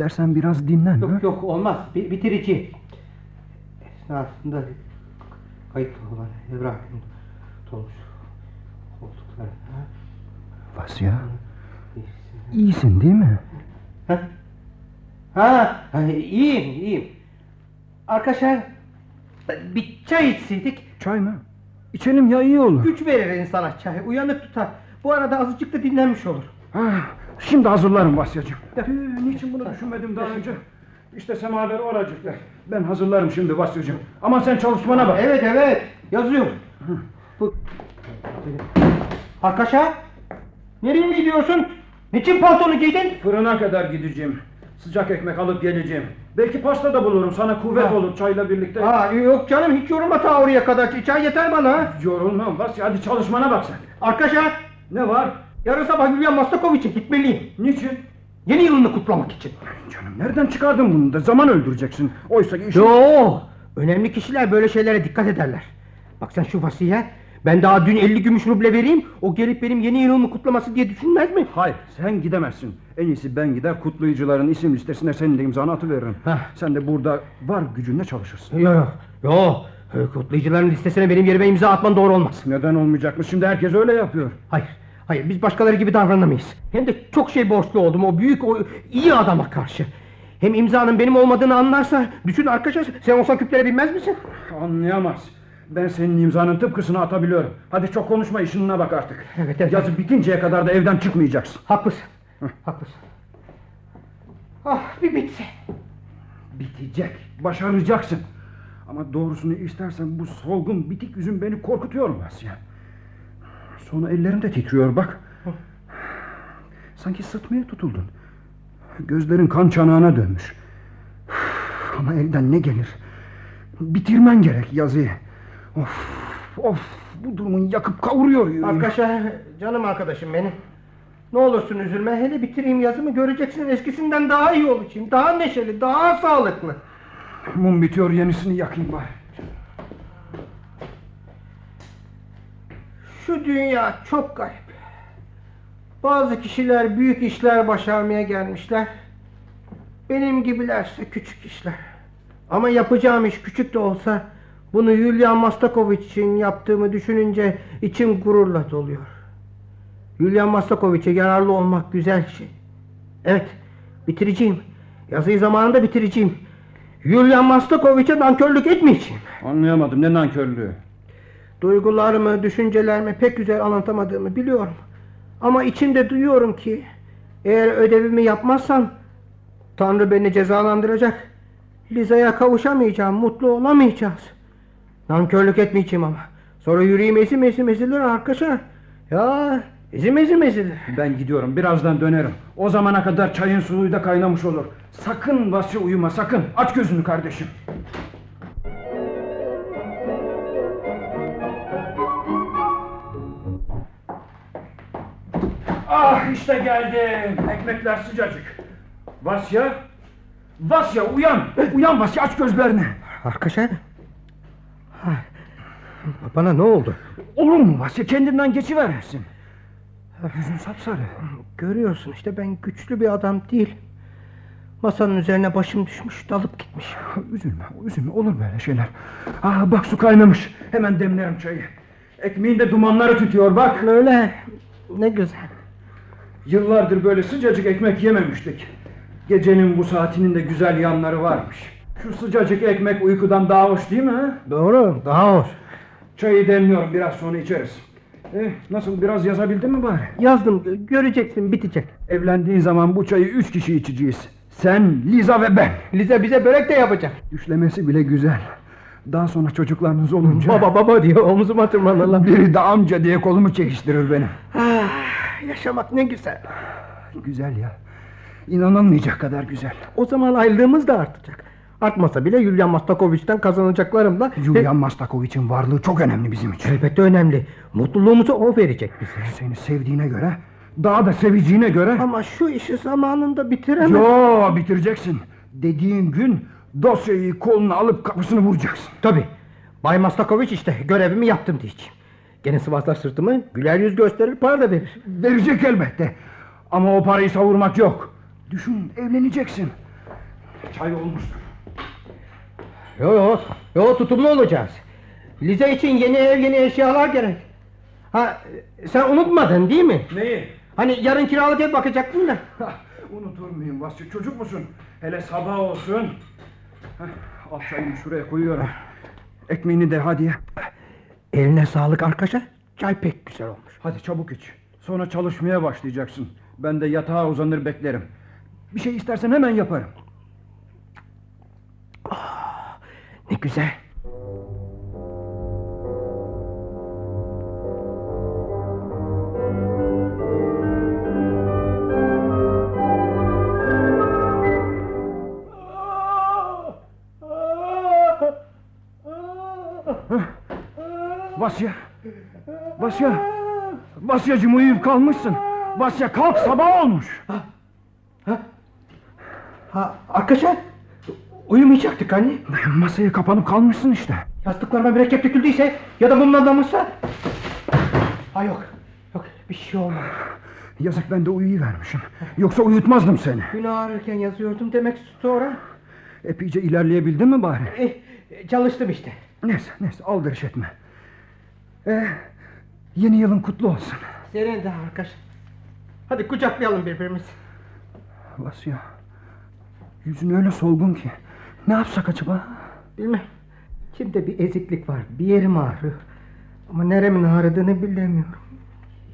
B: İstersen biraz dinlen. ha?
A: Yok yok olmaz. Bi- bitirici. Esnasında kayıt olan evrakım dolmuş. Koltuklar. Ha?
B: Vasya, iyisin değil mi?
A: Ha? Ha, ha, iyiyim iyiyim. Arkadaşlar bir çay içseydik
B: Çay mı? İçelim ya iyi olur.
A: güç verir insana çay. Uyanık tutar. Bu arada azıcık da dinlenmiş olur.
B: Ha, şimdi hazırlarım Vasyacığım. Tüh, niçin bunu düşünmedim daha önce? İşte semaveri oracıklar. Ben hazırlarım şimdi Vasyacığım. Ama sen çalışmana bak.
A: Evet evet yazıyorum. Bu... Arkadaşlar nereye gidiyorsun? Niçin paltonu giydin?
B: Fırına kadar gideceğim. Sıcak ekmek alıp geleceğim. Belki pasta da bulurum. Sana kuvvet
A: Ha.
B: olur çayla birlikte.
A: Aa, yok canım hiç yorulma ta oraya kadar. Çay yeter bana.
B: Yorulmam Vasya. Hadi çalışmana bak sen.
A: Arkadaşlar
B: Ne var?
A: Yarın sabah Yulian Mastakoviç'e gitmeliyim.
B: Niçin?
A: Yeni yılını kutlamak için.
B: Canım nereden çıkardın bunu da? Zaman öldüreceksin. Oysa ki işin...
A: Yo, önemli kişiler böyle şeylere dikkat ederler. Bak sen şu vasiye. Ben daha dün 50 gümüş ruble vereyim. O gelip benim yeni yılımı kutlaması diye düşünmez mi?
B: Hayır sen gidemezsin. En iyisi ben gider kutlayıcıların isim listesine senin de imzanı atıveririm.
A: Heh.
B: Sen de burada var gücünle çalışırsın.
A: Yo yo. Yo. Kutlayıcıların listesine benim yerime imza atman doğru olmaz.
B: Neden olmayacakmış? Şimdi herkes öyle yapıyor.
A: Hayır. Hayır biz başkaları gibi davranamayız. Hem de çok şey borçlu oldum o büyük o iyi adama karşı. Hem imzanın benim olmadığını anlarsa düşün arkadaşlar sen olsan küplere binmez misin?
B: Anlayamaz. Ben senin imzanın tıpkısını atabiliyorum. Hadi çok konuşma işine bak artık.
A: Evet, evet.
B: Yazı bitinceye kadar da evden çıkmayacaksın.
A: Haklısın. Haklısın. Ah bir bitse.
B: Bitecek. Başaracaksın. Ama doğrusunu istersen bu solgun bitik yüzün beni korkutuyor Vasya. Sonra ellerim de titriyor bak. Sanki sıtmaya tutuldun. Gözlerin kan çanağına dönmüş. Ama elden ne gelir? Bitirmen gerek yazıyı. Of, of, bu durumun yakıp kavuruyor yüreğimi.
A: Arkadaşlar canım arkadaşım benim. Ne olursun üzülme. Hele bitireyim yazımı göreceksin eskisinden daha iyi olacağım. Daha neşeli, daha sağlıklı.
B: Mum bitiyor yenisini yakayım bari.
A: Şu dünya çok garip. Bazı kişiler büyük işler başarmaya gelmişler. Benim gibilerse küçük işler. Ama yapacağım iş küçük de olsa bunu Yulian Mastakovic için yaptığımı düşününce içim gururla doluyor. Yulian Mastakovic'e yararlı olmak güzel şey. Evet, bitireceğim. Yazıyı zamanında bitireceğim. Yulian Mastakovic'e nankörlük etmeyeceğim.
B: Anlayamadım ne nankörlüğü.
A: Duygularımı, düşüncelerimi pek güzel anlatamadığımı biliyorum. Ama içimde duyuyorum ki eğer ödevimi yapmazsam Tanrı beni cezalandıracak. Liza'ya kavuşamayacağım, mutlu olamayacağız. Nankörlük etmeyeceğim ama. Sonra yüreğim ezim ezim ezilir arkadaşlar. Ya ezim ezim ezilir.
B: Ben gidiyorum birazdan dönerim. O zamana kadar çayın suyu da kaynamış olur. Sakın Vasya uyuma sakın. Aç gözünü kardeşim. Ah işte geldim. Ekmekler sıcacık. Vasya. Vasya uyan. Uyan Vasya aç gözlerini.
A: Arkadaşlar. Bana ne oldu?
B: Olur mu Vasya kendinden geçiversin. Yüzün sapsarı.
A: Görüyorsun işte ben güçlü bir adam değil. Masanın üzerine başım düşmüş, dalıp gitmiş.
B: Üzülme, üzülme. Olur böyle şeyler. Ah bak su kaynamış. Hemen demlerim çayı. Ekmeğinde dumanları tütüyor bak.
A: Öyle, ne güzel.
B: Yıllardır böyle sıcacık ekmek yememiştik. Gecenin bu saatinin de güzel yanları varmış. Şu sıcacık ekmek uykudan daha hoş değil mi? ha?
A: Doğru, daha hoş.
B: Çayı demliyorum biraz sonra içeriz. Eh, nasıl biraz yazabildin mi bari?
A: Yazdım, göreceksin bitecek.
B: Evlendiğin zaman bu çayı üç kişi içeceğiz. Sen, Liza ve ben.
A: Lize bize börek de yapacak.
B: Düşlemesi bile güzel. Daha sonra çocuklarınız olunca...
A: Baba baba diyor, omzuma tırmanırlar.
B: Biri de amca diye kolumu çekiştirir benim.
A: Ah, yaşamak ne güzel.
B: Güzel ya. İnanılmayacak kadar güzel.
A: O zaman aylığımız da artacak. Artmasa bile Yulian Mastakovic'ten kazanacaklarımla...
B: Julian Mastakovic'in varlığı çok önemli bizim için.
A: Elbette önemli. Mutluluğumuzu o verecek bize.
B: Seni sevdiğine göre, daha da seveceğine göre...
A: Ama şu işi zamanında bitiremem.
B: Yo bitireceksin. Dediğin gün dosyayı koluna alıp kapısını vuracaksın.
A: Tabi. Bay Mastakovic işte görevimi yaptım diyeceğim. Gene sıvazlar sırtımı güler yüz gösterir para da verir.
B: Verecek elbette. Ama o parayı savurmak yok. Düşün evleneceksin. Çay olmuştur.
A: Yo yo yo tutumlu olacağız. Lize için yeni ev yeni eşyalar gerek. Ha sen unutmadın değil mi?
B: Neyi?
A: Hani yarın kiralık ev bakacaktın da.
B: Unutur muyum Vasya çocuk musun? Hele sabah olsun. Hah, Al çayını şuraya koyuyorum. Ekmeğini de hadi ye.
A: Eline sağlık arkadaşa. Çay pek güzel olmuş.
B: Hadi çabuk iç. Sonra çalışmaya başlayacaksın. Ben de yatağa uzanır beklerim. Bir şey istersen hemen yaparım.
A: Ne güzel.
B: Vasya. Vasya. Vasyacım uyuyup kalmışsın. Vasya kalk sabah olmuş.
A: Ha arkadaşa uyumayacaktık anne.
B: Masaya kapanıp kalmışsın işte.
A: Yastıklarıma mürekkep döküldüyse ya da mumlanmışsa. Ha yok. Yok bir şey olmadı.
B: Yazık ben de uyuyuvermişim. Yoksa uyutmazdım seni.
A: Gün ağrırken yazıyordum demek sonra.
B: Epeyce ilerleyebildin mi bari?
A: Eh, çalıştım işte.
B: Neyse neyse aldırış etme. Eh, yeni yılın kutlu olsun.
A: Senin de arkadaş. Hadi kucaklayalım birbirimizi.
B: Vasya. Yüzün öyle solgun ki. Ne yapsak acaba?
A: Bilmem. İçimde bir eziklik var. Bir yerim ağrıyor. Ama neremin ağrıdığını bilemiyorum.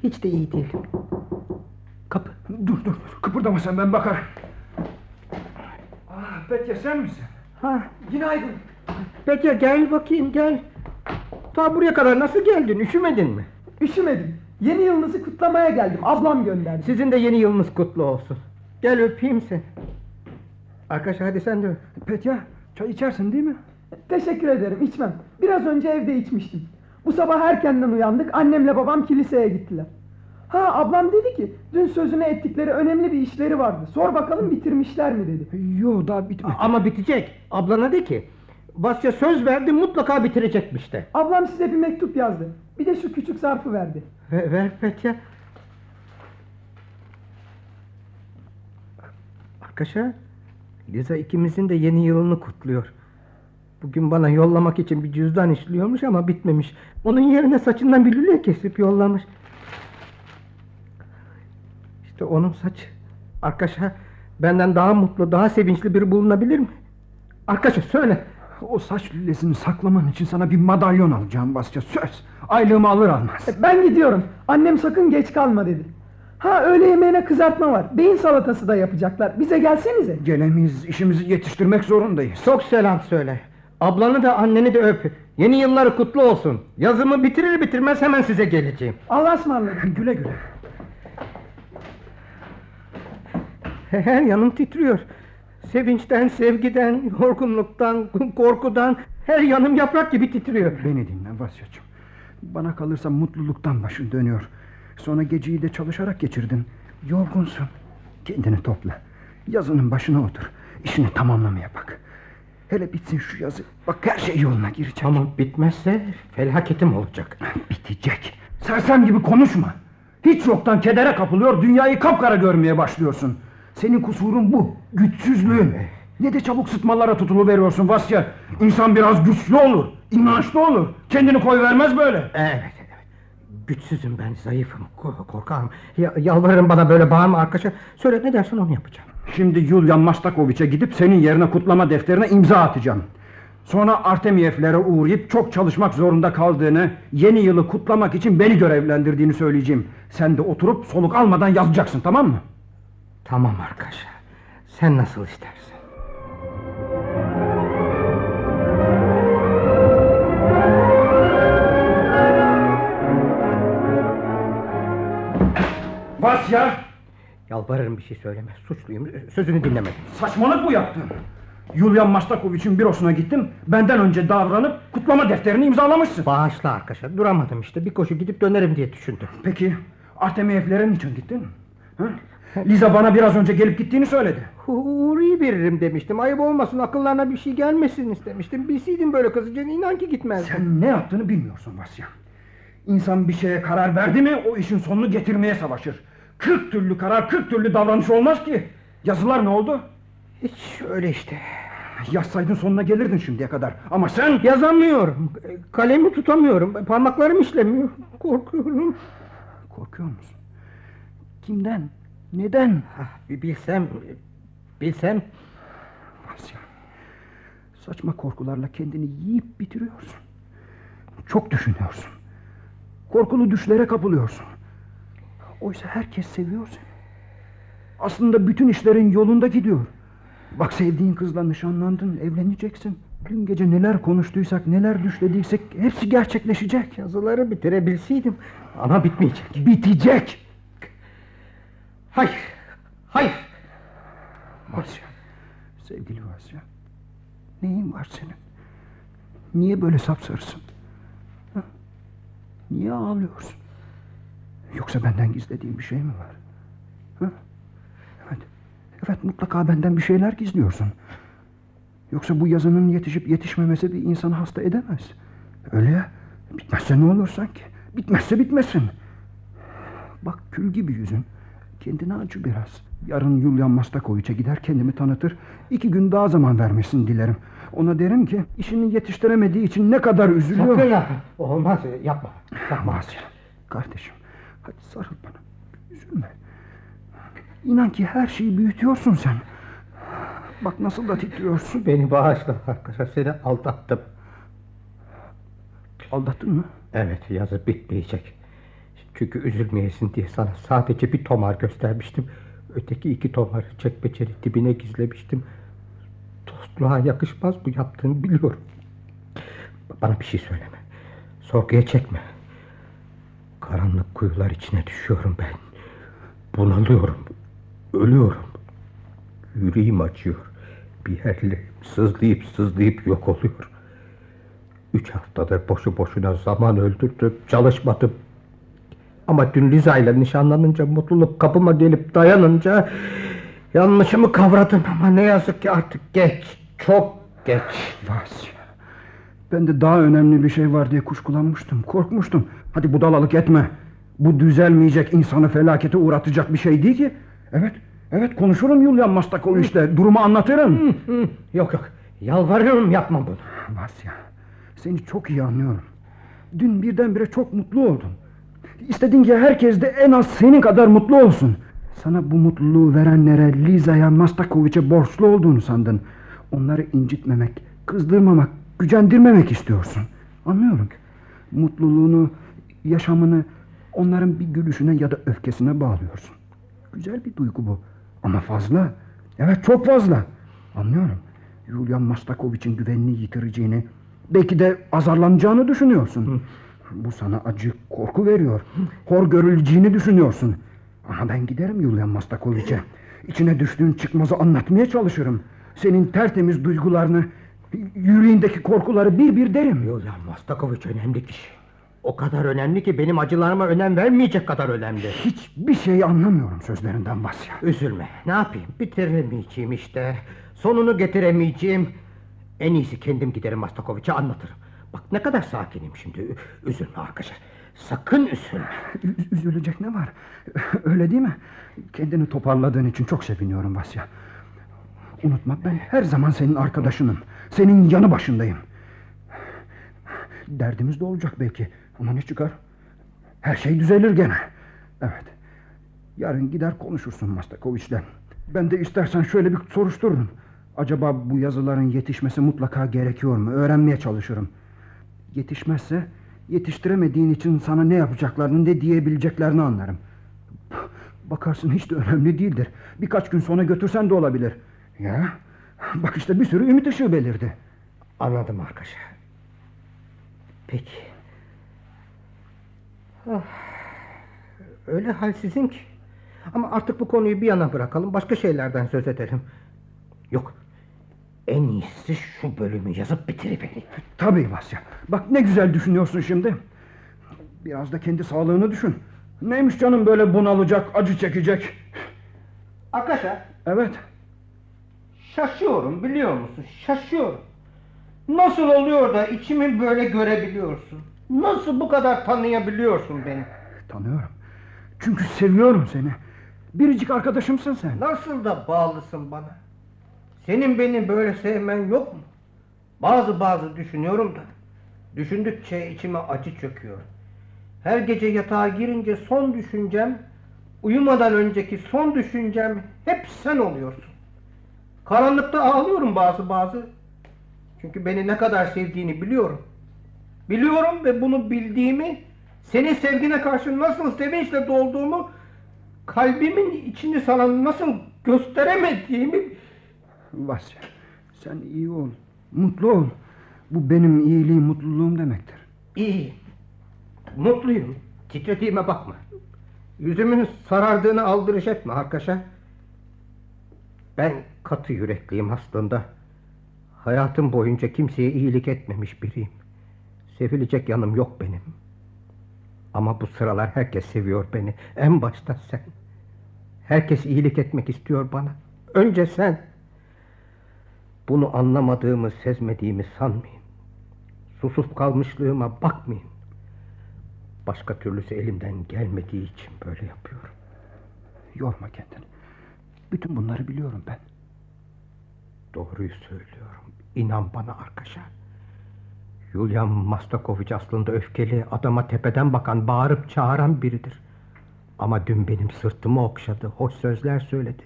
A: Hiç de iyi değilim. Kapı.
B: Dur dur dur. Kıpırdama sen ben bakarım. Ah Betya sen misin?
A: Ha, günaydın. Peki gel bakayım gel. Ta buraya kadar nasıl geldin? Üşümedin mi?
E: Üşümedim. Yeni yılınızı kutlamaya geldim. Ablam gönderdi.
A: Sizin de yeni yılınız kutlu olsun. Gel öpeyim seni. Arkadaş hadi sen de öp.
B: Petya çay içersin değil mi?
E: Teşekkür ederim. içmem. Biraz önce evde içmiştim. Bu sabah erkenden uyandık. Annemle babam kiliseye gittiler. Ha ablam dedi ki dün sözüne ettikleri önemli bir işleri vardı. Sor bakalım bitirmişler mi dedi.
B: Yo daha bitmedi.
A: Ama bitecek. Ablana de ki. Vasya söz verdi mutlaka bitirecekmiş de.
E: Ablam size bir mektup yazdı. Bir de şu küçük zarfı verdi.
A: Ver, ver Petya. Arkadaşlar Liza ikimizin de yeni yılını kutluyor. Bugün bana yollamak için bir cüzdan işliyormuş ama bitmemiş. Onun yerine saçından bir lüle kesip yollamış. İşte onun saçı. Arkadaşlar benden daha mutlu, daha sevinçli biri bulunabilir mi? Arkadaşlar söyle.
B: O saç lülesini saklaman için sana bir madalyon alacağım Basya söz. Aylığımı alır almaz.
E: Ben gidiyorum. Annem sakın geç kalma dedi. Ha öğle yemeğine kızartma var. Beyin salatası da yapacaklar. Bize gelsenize.
B: Gelemeyiz işimizi yetiştirmek zorundayız.
A: Çok selam söyle. Ablanı da anneni de öp. Yeni yılları kutlu olsun. Yazımı bitirir bitirmez hemen size geleceğim.
E: Allah'a ısmarladık.
B: Güle güle.
A: Her yanım titriyor. Sevinçten, sevgiden, yorgunluktan, korkudan her yanım yaprak gibi titriyor.
B: Beni dinle Vasyacığım. Bana kalırsa mutluluktan başın dönüyor. Sonra geceyi de çalışarak geçirdin. Yorgunsun. Kendini topla. Yazının başına otur. İşini tamamlamaya bak. Hele bitsin şu yazı. Bak her şey yoluna girecek.
A: Ama bitmezse felaketim olacak.
B: Bitecek. Sersem gibi konuşma. Hiç yoktan kedere kapılıyor, dünyayı kapkara görmeye başlıyorsun. Senin kusurun bu, güçsüzlüğün. Ne de çabuk sıtmalara tutulu veriyorsun Vasya. İnsan biraz güçlü olur, inançlı olur. Kendini koy vermez böyle.
A: Evet, evet. Güçsüzüm ben, zayıfım, ko- korkarım. Ya, yalvarırım bana böyle bağırma arkadaşa. Söyle ne dersen onu yapacağım.
B: Şimdi Yulian Mastakoviç'e gidip senin yerine kutlama defterine imza atacağım. Sonra Artemiyevlere uğrayıp çok çalışmak zorunda kaldığını, yeni yılı kutlamak için beni görevlendirdiğini söyleyeceğim. Sen de oturup soluk almadan yazacaksın tamam mı?
A: Tamam arkadaşa. Sen nasıl istersen.
B: Vasya!
A: Yalvarırım bir şey söyleme. Suçluyum. Sözünü dinlemedim.
B: Saçmalık bu yaptın. Yulian Mastakoviç'in bürosuna gittim. Benden önce davranıp kutlama defterini imzalamışsın.
A: Bağışla arkadaşa. Duramadım işte. Bir koşu gidip dönerim diye düşündüm.
B: Peki Artemiyevlere niçin gittin? Ha? Liza bana biraz önce gelip gittiğini söyledi.
A: Uğur'u veririm demiştim. Ayıp olmasın akıllarına bir şey gelmesin istemiştim. Bilseydim böyle kızacağını inan ki gitmezdim.
B: Sen ne yaptığını bilmiyorsun Vasya. İnsan bir şeye karar verdi mi o işin sonunu getirmeye savaşır. Kırk türlü karar, kırk türlü davranış olmaz ki. Yazılar ne oldu?
A: Hiç öyle işte.
B: Yazsaydın sonuna gelirdin şimdiye kadar. Ama sen...
A: Yazamıyorum. Kalemi tutamıyorum. Parmaklarım işlemiyor. Korkuyorum.
B: Korkuyor musun? Kimden? Neden?
A: Bir bilsem, bilsem.
B: Vasya. Saçma korkularla kendini yiyip bitiriyorsun. Çok düşünüyorsun. Korkulu düşlere kapılıyorsun. Oysa herkes seviyor seni. Aslında bütün işlerin yolunda gidiyor. Bak sevdiğin kızla nişanlandın, evleneceksin. Dün gece neler konuştuysak, neler düşlediysek hepsi gerçekleşecek.
A: Yazıları bitirebilseydim. Ama bitmeyecek.
B: Bitecek.
A: Hayır. Hayır.
B: Vasya. Sevgili Vasya. Neyin var senin? Niye böyle sapsarısın? Ha? Niye ağlıyorsun? Yoksa benden gizlediğin bir şey mi var? Ha? Evet. Evet mutlaka benden bir şeyler gizliyorsun. Yoksa bu yazının yetişip yetişmemesi bir insanı hasta edemez. Öyle ya. Bitmezse ne olur sanki? Bitmezse bitmesin. Bak kül gibi yüzün. Kendine acı biraz. Yarın Yulian Mastakoviç'e gider kendimi tanıtır. İki gün daha zaman vermesini dilerim. Ona derim ki işini yetiştiremediği için ne kadar üzülüyor.
A: Sakın yapma. Olmaz yapma. Yapma.
B: Asya. Kardeşim hadi sarıl bana. Üzülme. İnan ki her şeyi büyütüyorsun sen. Bak nasıl da titriyorsun.
A: Beni bağışla arkadaşlar. Seni aldattım.
B: Aldattın mı?
A: Evet yazı bitmeyecek. Çünkü üzülmeyesin diye sana sadece bir tomar göstermiştim. Öteki iki tomarı çekmecenin dibine gizlemiştim. Dostluğa yakışmaz bu yaptığını biliyorum. Bana bir şey söyleme. Sorguya çekme. Karanlık kuyular içine düşüyorum ben. Bunalıyorum. Ölüyorum. Yüreğim acıyor. Bir yerlerim sızlayıp sızlayıp yok oluyor. Üç haftadır boşu boşuna zaman öldürdüm, çalışmadım. Ama dün Liza ile nişanlanınca mutluluk kapıma gelip dayanınca yanlışımı kavradım ama ne yazık ki artık geç, çok geç.
B: Vasya. Ben de daha önemli bir şey var diye kuşkulanmıştım, korkmuştum. Hadi budalalık etme. Bu düzelmeyecek insanı felakete uğratacak bir şey değil ki. Evet, evet konuşurum Yulian Mastakoviç'le. Durumu anlatırım.
A: Yok yok, yalvarıyorum yapma bunu.
B: Vasya, seni çok iyi anlıyorum. Dün birdenbire çok mutlu oldun. İstedin ki herkes de en az senin kadar mutlu olsun. Sana bu mutluluğu verenlere Liza'ya Mastakoviç'e borçlu olduğunu sandın. Onları incitmemek, kızdırmamak, gücendirmemek istiyorsun. Anlıyorum. Mutluluğunu, yaşamını onların bir gülüşüne ya da öfkesine bağlıyorsun. Güzel bir duygu bu. Ama fazla. Evet çok fazla. Anlıyorum. Yulian Mastakoviç'in güvenini yitireceğini, belki de azarlanacağını düşünüyorsun. Bu sana acı, korku veriyor. Hor görüleceğini düşünüyorsun. Ama ben giderim Yulian Mastakoviç'e. İçine düştüğün çıkmazı anlatmaya çalışırım. Senin tertemiz duygularını, yüreğindeki korkuları bir bir derim.
A: Yulian Mastakoviç önemli kişi. O kadar önemli ki benim acılarıma önem vermeyecek kadar önemli.
B: Hiçbir şey anlamıyorum sözlerinden Vasya.
A: Üzülme, ne yapayım? Bitiremeyeceğim işte. Sonunu getiremeyeceğim. En iyisi kendim giderim Mastakoviç'e anlatırım. Bak ne kadar sakinim şimdi. Üzülme arkadaşlar. Sakın üzülme.
B: Ü- üzülecek ne var? Öyle değil mi? Kendini toparladığın için çok seviniyorum Vasya. Unutma ben her zaman senin arkadaşınım. Senin yanı başındayım. Derdimiz de olacak belki. Ama ne çıkar? Her şey düzelir gene. Evet. Yarın gider konuşursun Mastakoviç'le. Ben de istersen şöyle bir soruştururum. Acaba bu yazıların yetişmesi mutlaka gerekiyor mu? Öğrenmeye çalışırım. Yetişmezse yetiştiremediğin için sana ne yapacaklarını ne diyebileceklerini anlarım. Bakarsın hiç de önemli değildir. Birkaç gün sonra götürsen de olabilir. Ya bak işte bir sürü ümit ışığı belirdi.
A: Anladım arkadaşlar. Peki. Ah, öyle halsizim ki. Ama artık bu konuyu bir yana bırakalım. Başka şeylerden söz edelim. Yok. En iyisi şu bölümü yazıp bitiriverim.
B: Tabii Vasya. Bak ne güzel düşünüyorsun şimdi. Biraz da kendi sağlığını düşün. Neymiş canım böyle bunalacak, acı çekecek.
A: Arkadaşlar
B: Evet.
A: şaşıyorum biliyor musun? Şaşıyorum. Nasıl oluyor da içimi böyle görebiliyorsun? Nasıl bu kadar tanıyabiliyorsun beni?
B: Tanıyorum. Çünkü seviyorum seni. Biricik arkadaşımsın sen.
A: Nasıl da bağlısın bana? Senin beni böyle sevmen yok mu? Bazı bazı düşünüyorum da. Düşündükçe içime acı çöküyor. Her gece yatağa girince son düşüncem, uyumadan önceki son düşüncem hep sen oluyorsun. Karanlıkta ağlıyorum bazı bazı. Çünkü beni ne kadar sevdiğini biliyorum. Biliyorum ve bunu bildiğimi, senin sevgine karşı nasıl sevinçle dolduğumu, kalbimin içini sana nasıl gösteremediğimi
B: Vasya. Sen iyi ol. Mutlu ol. Bu benim iyiliğim, mutluluğum demektir.
A: İyi. Mutluyum. Titrediğime bakma. Yüzümün sarardığını aldırış etme arkadaşa. Ben katı yürekliyim aslında. Hayatım boyunca kimseye iyilik etmemiş biriyim. Sevilecek yanım yok benim. Ama bu sıralar herkes seviyor beni. En başta sen. Herkes iyilik etmek istiyor bana. Önce sen. Bunu anlamadığımı, sezmediğimi sanmayın. Susup kalmışlığıma bakmayın. Başka türlüsü elimden gelmediği için böyle yapıyorum.
B: Yorma kendini. Bütün bunları biliyorum ben.
A: Doğruyu söylüyorum. İnan bana arkadaşa. Yulian Mastakoviç aslında öfkeli, adama tepeden bakan, bağırıp çağıran biridir. Ama dün benim sırtımı okşadı, hoş sözler söyledi.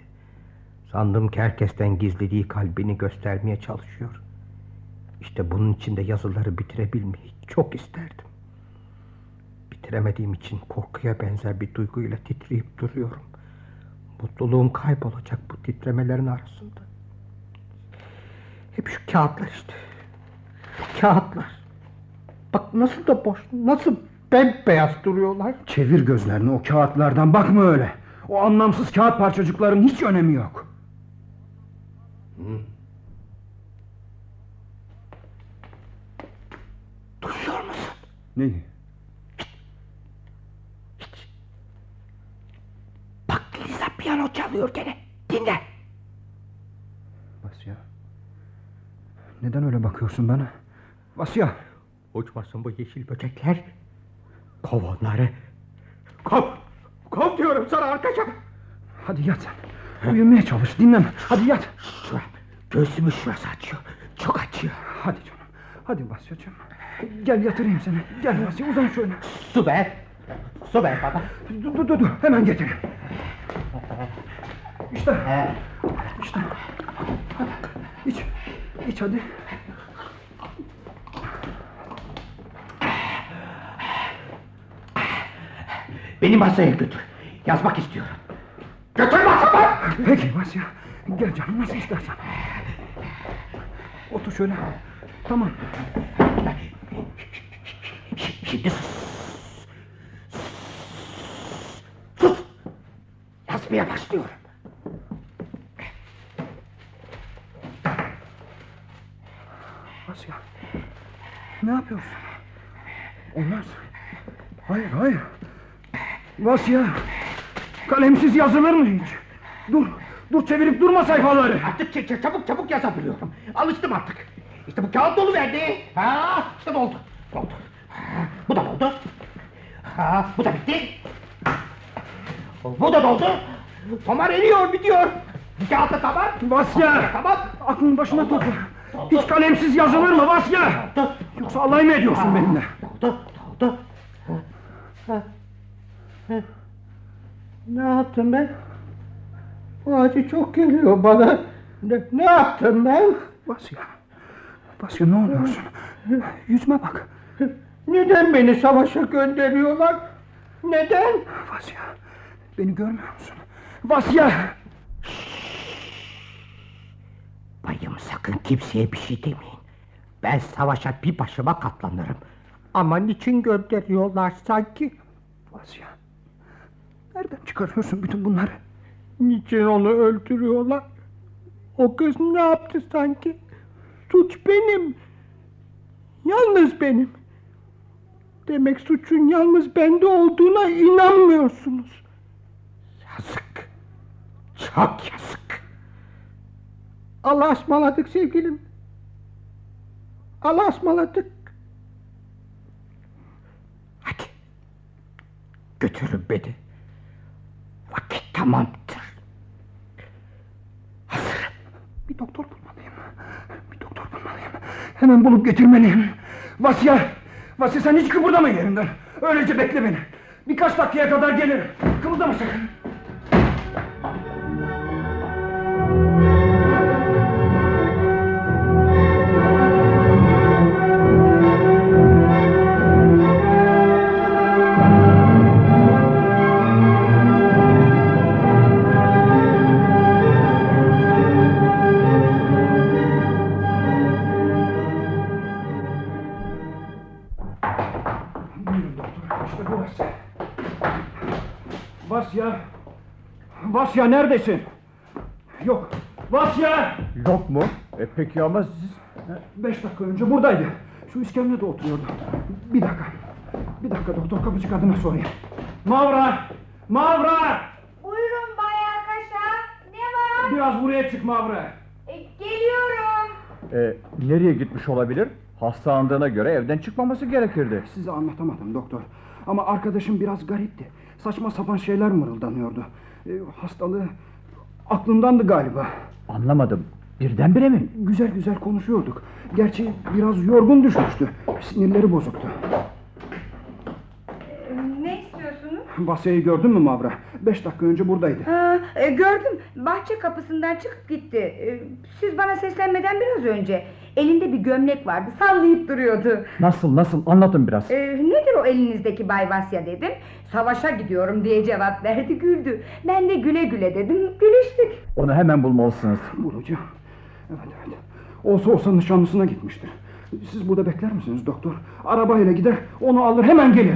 A: Sandım ki herkesten gizlediği kalbini göstermeye çalışıyor. İşte bunun için de yazıları bitirebilmeyi çok isterdim. Bitiremediğim için korkuya benzer bir duyguyla titreyip duruyorum. Mutluluğum kaybolacak bu titremelerin arasında. Hep şu kağıtlar işte. Şu kağıtlar. Bak nasıl da boş, nasıl bembeyaz duruyorlar.
B: Çevir gözlerini o kağıtlardan bakma öyle. O anlamsız kağıt parçacıkların hiç önemi yok.
A: Duyuyor musun?
B: Neyi?
A: Piyano çalıyor gene. Dinle.
B: Vasya. Neden öyle bakıyorsun bana? Vasya.
A: Uçmasın bu yeşil böcekler. Kov onları. Kov. Kov diyorum sana arkadaşım.
B: Hadi yat sen. Uyumaya çalış dinleme. Hadi yat.
A: Göğsümü şurası açıyor. Çok açıyor.
B: Hadi canım. Hadi Vasya'cığım. Gel yatırayım seni. Gel Vasya uzan şöyle.
A: Su ver. Su ver baba.
B: Dur dur dur. Hemen getireyim. İşte. İşte. Hadi. İç. İç hadi.
A: Beni masaya götür. Yazmak istiyorum. Götür masama.
B: Peki Vasya. Gel canım nasıl istersen. Otur şöyle. Tamam.
A: Şimdi sus. Sus. Yazmaya başlıyorum.
B: Vasya. Ne yapıyorsun? Olmaz. Hayır hayır. Vasya. Kalemsiz yazılır mı hiç? Dur. Dur çevirip durma sayfaları.
A: Artık çek, çek, çabuk çabuk yazabiliyorum. Alıştım artık. İşte bu kağıt dolu verdi. Ha, işte doldu. Doldu. Ha, bu da doldu. Ha, bu da bitti. Bu da doldu. Tomar eriyor, bitiyor. Bir kağıt da tamam.
B: Vasya.
A: Tamam.
B: Aklını başına topla. Hiç kalemsiz yazılır mı Vasya?
A: Doldu.
B: Yoksa alay mı ediyorsun benimle?
A: Doldu, doldu. Ha, ha, ha. Ne yaptım ben? Bu acı çok geliyor bana. Ne, ne yaptım ben?
B: Vasya. Vasya ne oluyorsun? Yüzüme bak.
A: Neden beni savaşa gönderiyorlar? Neden?
B: Vasya. Beni görmüyor musun? Vasya.
A: Bayım sakın kimseye bir şey demeyin. Ben savaşa bir başıma katlanırım. Ama niçin gönderiyorlar sanki?
B: Vasya. Nereden çıkarıyorsun bütün bunları?
A: Niçin onu öldürüyorlar? O kız ne yaptı sanki? Suç benim. Yalnız benim. Demek suçun yalnız bende olduğuna inanmıyorsunuz. Yazık. Çok yazık. Allah'a ısmarladık sevgilim. Allah'a ısmarladık. Hadi. Götürün beni. Tamamdır. Hazırım.
B: Bir doktor bulmalıyım. Bir doktor bulmalıyım. Hemen bulup getirmeliyim. Vasya! Vasya sen hiç kıpırdama yerinden. Öylece bekle beni. Birkaç dakikaya kadar gelirim. Kımıldama sakın. Vasya neredesin? Yok. Vasya!
F: Yok mu? E peki ama siz...
B: Beş dakika önce buradaydı. Şu iskemlede oturuyordu. Bir dakika. Bir dakika doktor kapıcı kadına sorayım. Mavra! Mavra!
C: Buyurun Bay Akaşa. Ne var?
B: Biraz buraya çık Mavra.
C: E, geliyorum.
F: E, nereye gitmiş olabilir? Hastalandığına göre evden çıkmaması gerekirdi.
B: Size anlatamadım doktor. Ama arkadaşım biraz garipti. Saçma sapan şeyler mırıldanıyordu. Ee, hastalığı aklındandı galiba.
F: Anlamadım. Birdenbire mi?
B: Güzel güzel konuşuyorduk. Gerçi biraz yorgun düşmüştü. Sinirleri bozuktu. Vasya'yı gördün mü Mavra? Beş dakika önce buradaydı.
C: Ha, e, gördüm. Bahçe kapısından çıkıp gitti. E, siz bana seslenmeden biraz önce. Elinde bir gömlek vardı. Sallayıp duruyordu.
F: Nasıl nasıl? Anlatın biraz.
C: E, nedir o elinizdeki Bay Vasya dedim. Savaşa gidiyorum diye cevap verdi güldü. Ben de güle güle dedim. Gülüştük.
F: Onu hemen bulmalısınız.
B: Bulacağım. Evet evet. Olsa olsa nişanlısına gitmiştir. Siz burada bekler misiniz doktor? Arabayla gider, onu alır hemen gelir.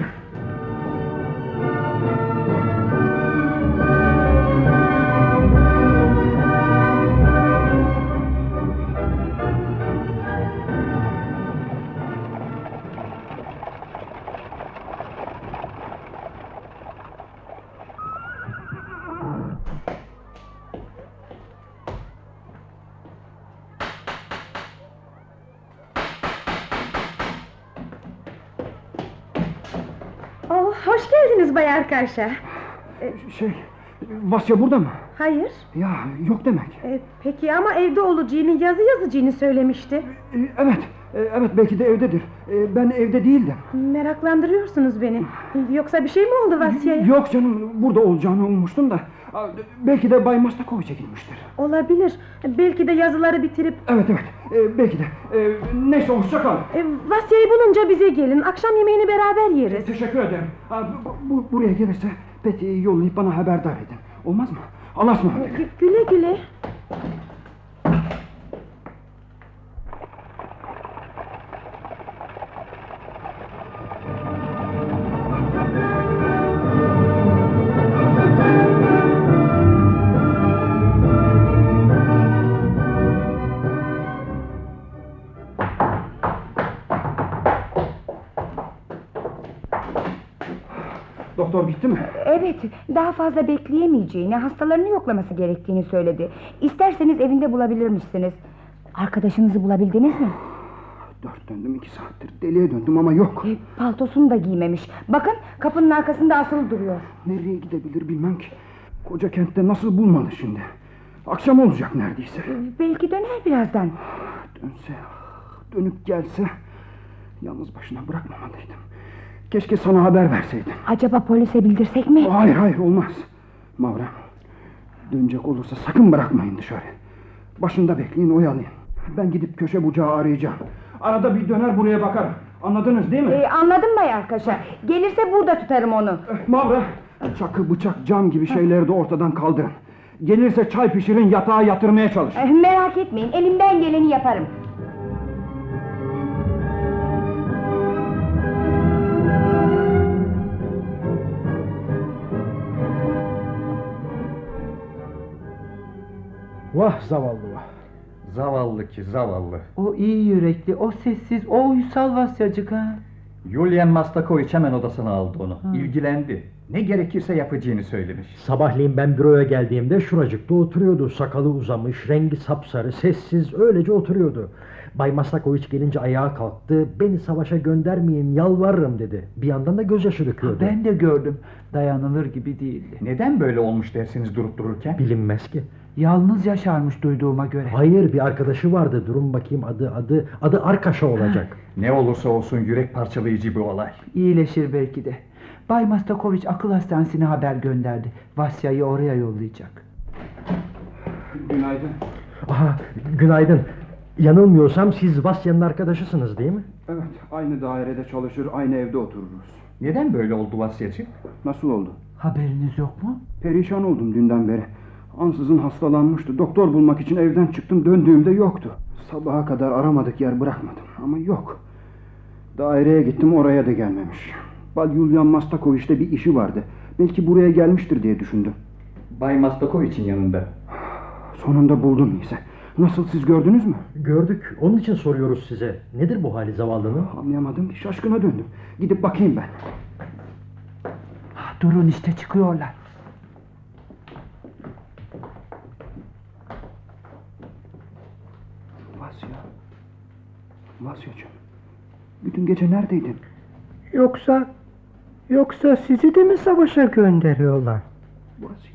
C: Bay Arkaşa.
B: Şey, Vasya burada mı?
C: Hayır.
B: Ya yok demek.
C: E, peki ama evde olacağını, yazı yazacağını söylemişti.
B: E, Evet, evet belki de evdedir. E, Ben evde değildim.
C: Meraklandırıyorsunuz beni. Yoksa bir şey mi oldu Vasya'ya?
B: Yok canım, burada olacağını ummuştum da. Belki de Bay Mastakoviç'e gitmiştir.
C: Olabilir. Belki de yazıları bitirip...
B: Evet evet, e, belki de. Neyse hoşça kal.
C: E, Vasya'yı bulunca bize gelin. Akşam yemeğini beraber yeriz.
B: Teşekkür ederim. Bu, buraya gelirse Peti'yi yollayıp bana haberdar edin. Olmaz mı? Allah'a ısmarladık.
C: Gü- Güle güle.
B: Doktor gitti mi?
G: Evet, daha fazla bekleyemeyeceğini, hastalarını yoklaması gerektiğini söyledi. İsterseniz evinde bulabilirmişsiniz. Arkadaşınızı bulabildiniz mi?
B: Dört döndüm iki saattir. Deliye döndüm ama yok.
G: E, paltosunu da giymemiş. Bakın kapının arkasında asılı duruyor.
B: Nereye gidebilir bilmem ki. Koca kentte nasıl bulmalı şimdi? Akşam olacak neredeyse.
G: Belki döner birazdan.
B: Dönse, dönüp gelse... Yalnız başına bırakmamalıydım. Keşke sana haber verseydim.
G: Acaba polise bildirsek mi?
B: Hayır hayır olmaz. Mavra, dönecek olursa sakın bırakmayın dışarı. Başında bekleyin oyalayın. Ben gidip köşe bucağı arayacağım. Arada bir döner buraya bakarım. Anladınız değil mi?
G: E, anladım Bay Arkaşa. Gelirse burada tutarım onu.
B: Eh, Mavra, çakı, bıçak, cam gibi şeyleri de ortadan kaldırın. Gelirse çay pişirin yatağa yatırmaya çalışın.
G: E, merak etmeyin, elimden geleni yaparım.
A: Vah zavallı vah.
F: Zavallı ki zavallı.
H: O iyi yürekli, o sessiz, o uysal Vasyacık ha.
F: Yulian Mastakoviç hemen odasına aldı onu. İlgilendi. Ne gerekirse yapacağını söylemiş.
I: Sabahleyin ben büroya geldiğimde şuracıkta oturuyordu. Sakalı uzamış, rengi sapsarı, sessiz öylece oturuyordu. Bay Mastakoviç gelince ayağa kalktı. Beni savaşa göndermeyin yalvarırım dedi. Bir yandan da gözyaşı döküyordu.
H: Ben de gördüm. Dayanılır gibi değildi.
F: Neden böyle olmuş dersiniz durup dururken?
I: Bilinmez ki.
H: Yalnız yaşarmış duyduğuma göre.
I: Hayır bir arkadaşı vardı. Durun bakayım adı adı. Adı Arkaşa olacak.
F: Ne olursa olsun yürek parçalayıcı bir olay.
H: İyileşir belki de. Bay Mastakoviç akıl hastanesine haber gönderdi. Vasya'yı oraya yollayacak.
B: Günaydın.
I: Aha, günaydın. Yanılmıyorsam siz Vasya'nın arkadaşısınız değil mi?
B: Evet, aynı dairede çalışır, aynı evde otururuz.
F: Neden böyle oldu vasiyetçi?
B: Nasıl oldu?
H: Haberiniz yok mu?
B: Perişan oldum dünden beri. Ansızın hastalanmıştı. Doktor bulmak için evden çıktım. Döndüğümde yoktu. Sabaha kadar aramadık yer bırakmadım. Ama yok. Daireye gittim oraya da gelmemiş. Bal Yulian Mastakoviç'te bir işi vardı. Belki buraya gelmiştir diye düşündüm.
F: Bay Mastakoviç'in yanında.
B: Sonunda buldum ise. Nasıl siz gördünüz mü?
I: Gördük. Onun için soruyoruz size. Nedir bu hali zavallının?
B: Anlayamadım ki şaşkına döndüm. Gidip bakayım ben.
H: Ha, durun işte çıkıyorlar.
B: Vasya. Vasyacığım. Bütün gece neredeydin?
A: Yoksa... Yoksa sizi de mi savaşa gönderiyorlar?
B: Vasya.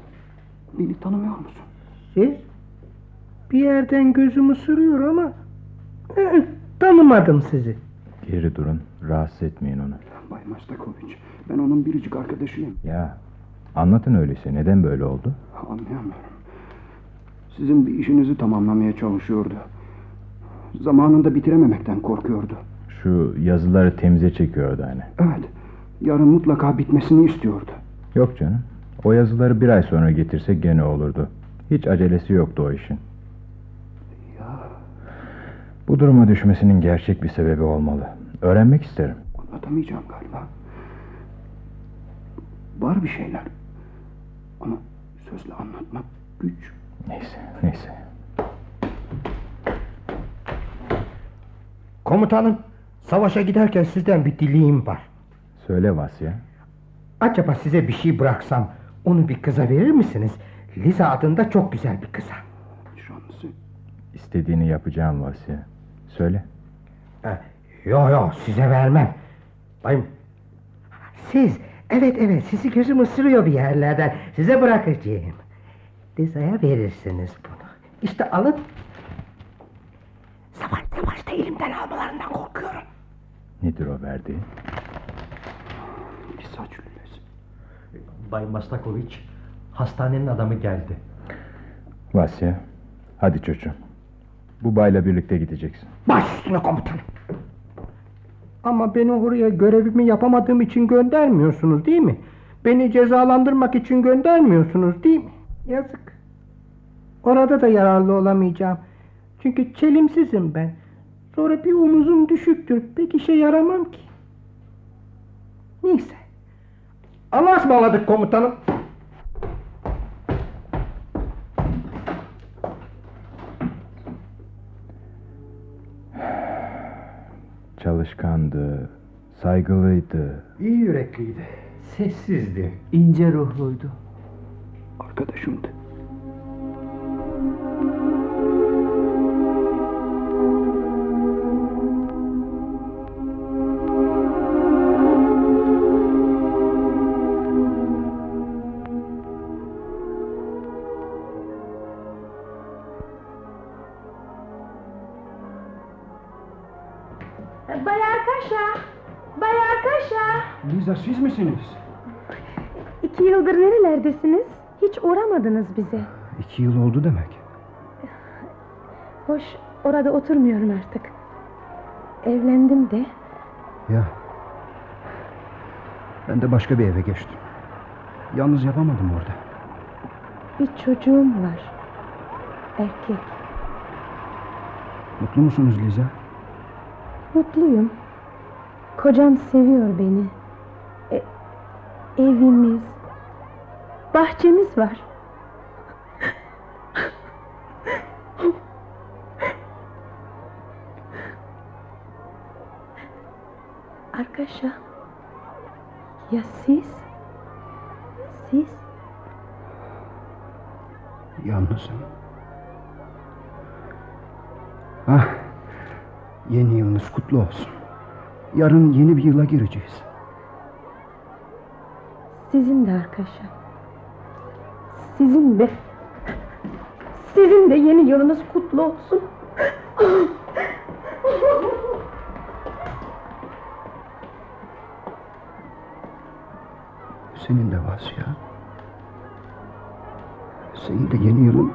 B: Beni tanımıyor musun?
A: Siz? Bir yerden gözüm ısırıyor ama... ı, Tanımadım sizi.
J: Geri durun. Rahatsız etmeyin onu.
B: Bay Mastakoviç. Ben onun biricik arkadaşıyım.
J: Ya anlatın öyleyse. Neden böyle oldu?
B: Anlayamıyorum. Sizin bir işinizi tamamlamaya çalışıyordu. Zamanında bitirememekten korkuyordu.
J: Şu yazıları temize çekiyordu hani.
B: Evet. Yarın mutlaka bitmesini istiyordu.
J: Yok canım. O yazıları bir ay sonra getirse gene olurdu. Hiç acelesi yoktu o işin. Bu duruma düşmesinin gerçek bir sebebi olmalı. Öğrenmek isterim.
B: anlatamayacağım galiba. Var bir şeyler. Ama sözle anlatmak güç.
J: Neyse, neyse.
A: Komutanım, savaşa giderken sizden bir dileğim var.
J: Söyle Vasya.
A: Acaba size bir şey bıraksam onu bir kıza verir misiniz? Liza adında çok güzel bir kıza.
B: Şansı.
J: İstediğini yapacağım Vasya. Söyle.
A: Ha, Yo yo size vermem. Bayım, siz Evet evet sizi gözüm ısırıyor bir yerlerden. Size bırakacağım. Liza'ya verirsiniz bunu. İşte alın. Savaş savaşta elimden almalarından korkuyorum.
J: Nedir o verdiği?
B: Bir saç lülesi.
I: Bay Mastakoviç hastanenin adamı geldi.
J: Vasya, hadi çocuğum. Bu bayla birlikte gideceksin.
A: Baş üstüne komutanım. Ama beni oraya görevimi yapamadığım için göndermiyorsunuz değil mi? Beni cezalandırmak için göndermiyorsunuz değil mi? Yazık. Orada da yararlı olamayacağım. Çünkü çelimsizim ben. Sonra bir omuzum düşüktür. Pek işe yaramam ki. Neyse. Allah'a ısmarladık komutanım.
J: Çalışkandı, saygılıydı.
F: İyi yürekliydi. Sessizdi.
H: İnce ruhluydu.
B: Arkadaşımdı. Siz misiniz?
C: İki yıldır nerelerdesiniz? Hiç uğramadınız bize.
B: İki yıl oldu demek.
C: Hoş, orada oturmuyorum artık. Evlendim de.
B: Ya. Ben de başka bir eve geçtim. Yalnız yapamadım orada.
C: Bir çocuğum var. Erkek.
B: Mutlu musunuz Liza?
C: Mutluyum. Kocam seviyor beni. Evimiz, bahçemiz var. Arkadaşa. Ya siz? Siz?
B: Yalnızım. Ah, yeni yılınız kutlu olsun. Yarın yeni bir yıla gireceğiz.
C: Sizin de arkadaşa. Sizin de. Sizin de yeni yılınız kutlu olsun.
B: Senin de Vasya. Senin de yeni yılın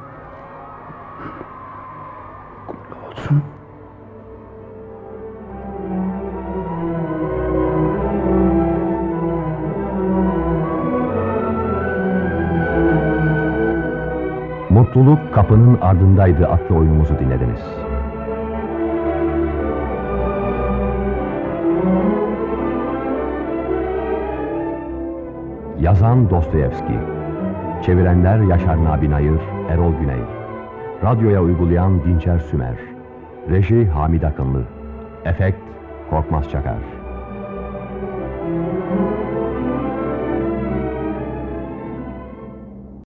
K: Mutluluk kapının ardındaydı adlı oyunumuzu dinlediniz. Yazan Dostoyevski Çevirenler Yaşar Nabi Nayır, Erol Güney Radyoya uygulayan Dinçer Sümer Reji Hamid Akınlı Efekt Korkmaz Çakar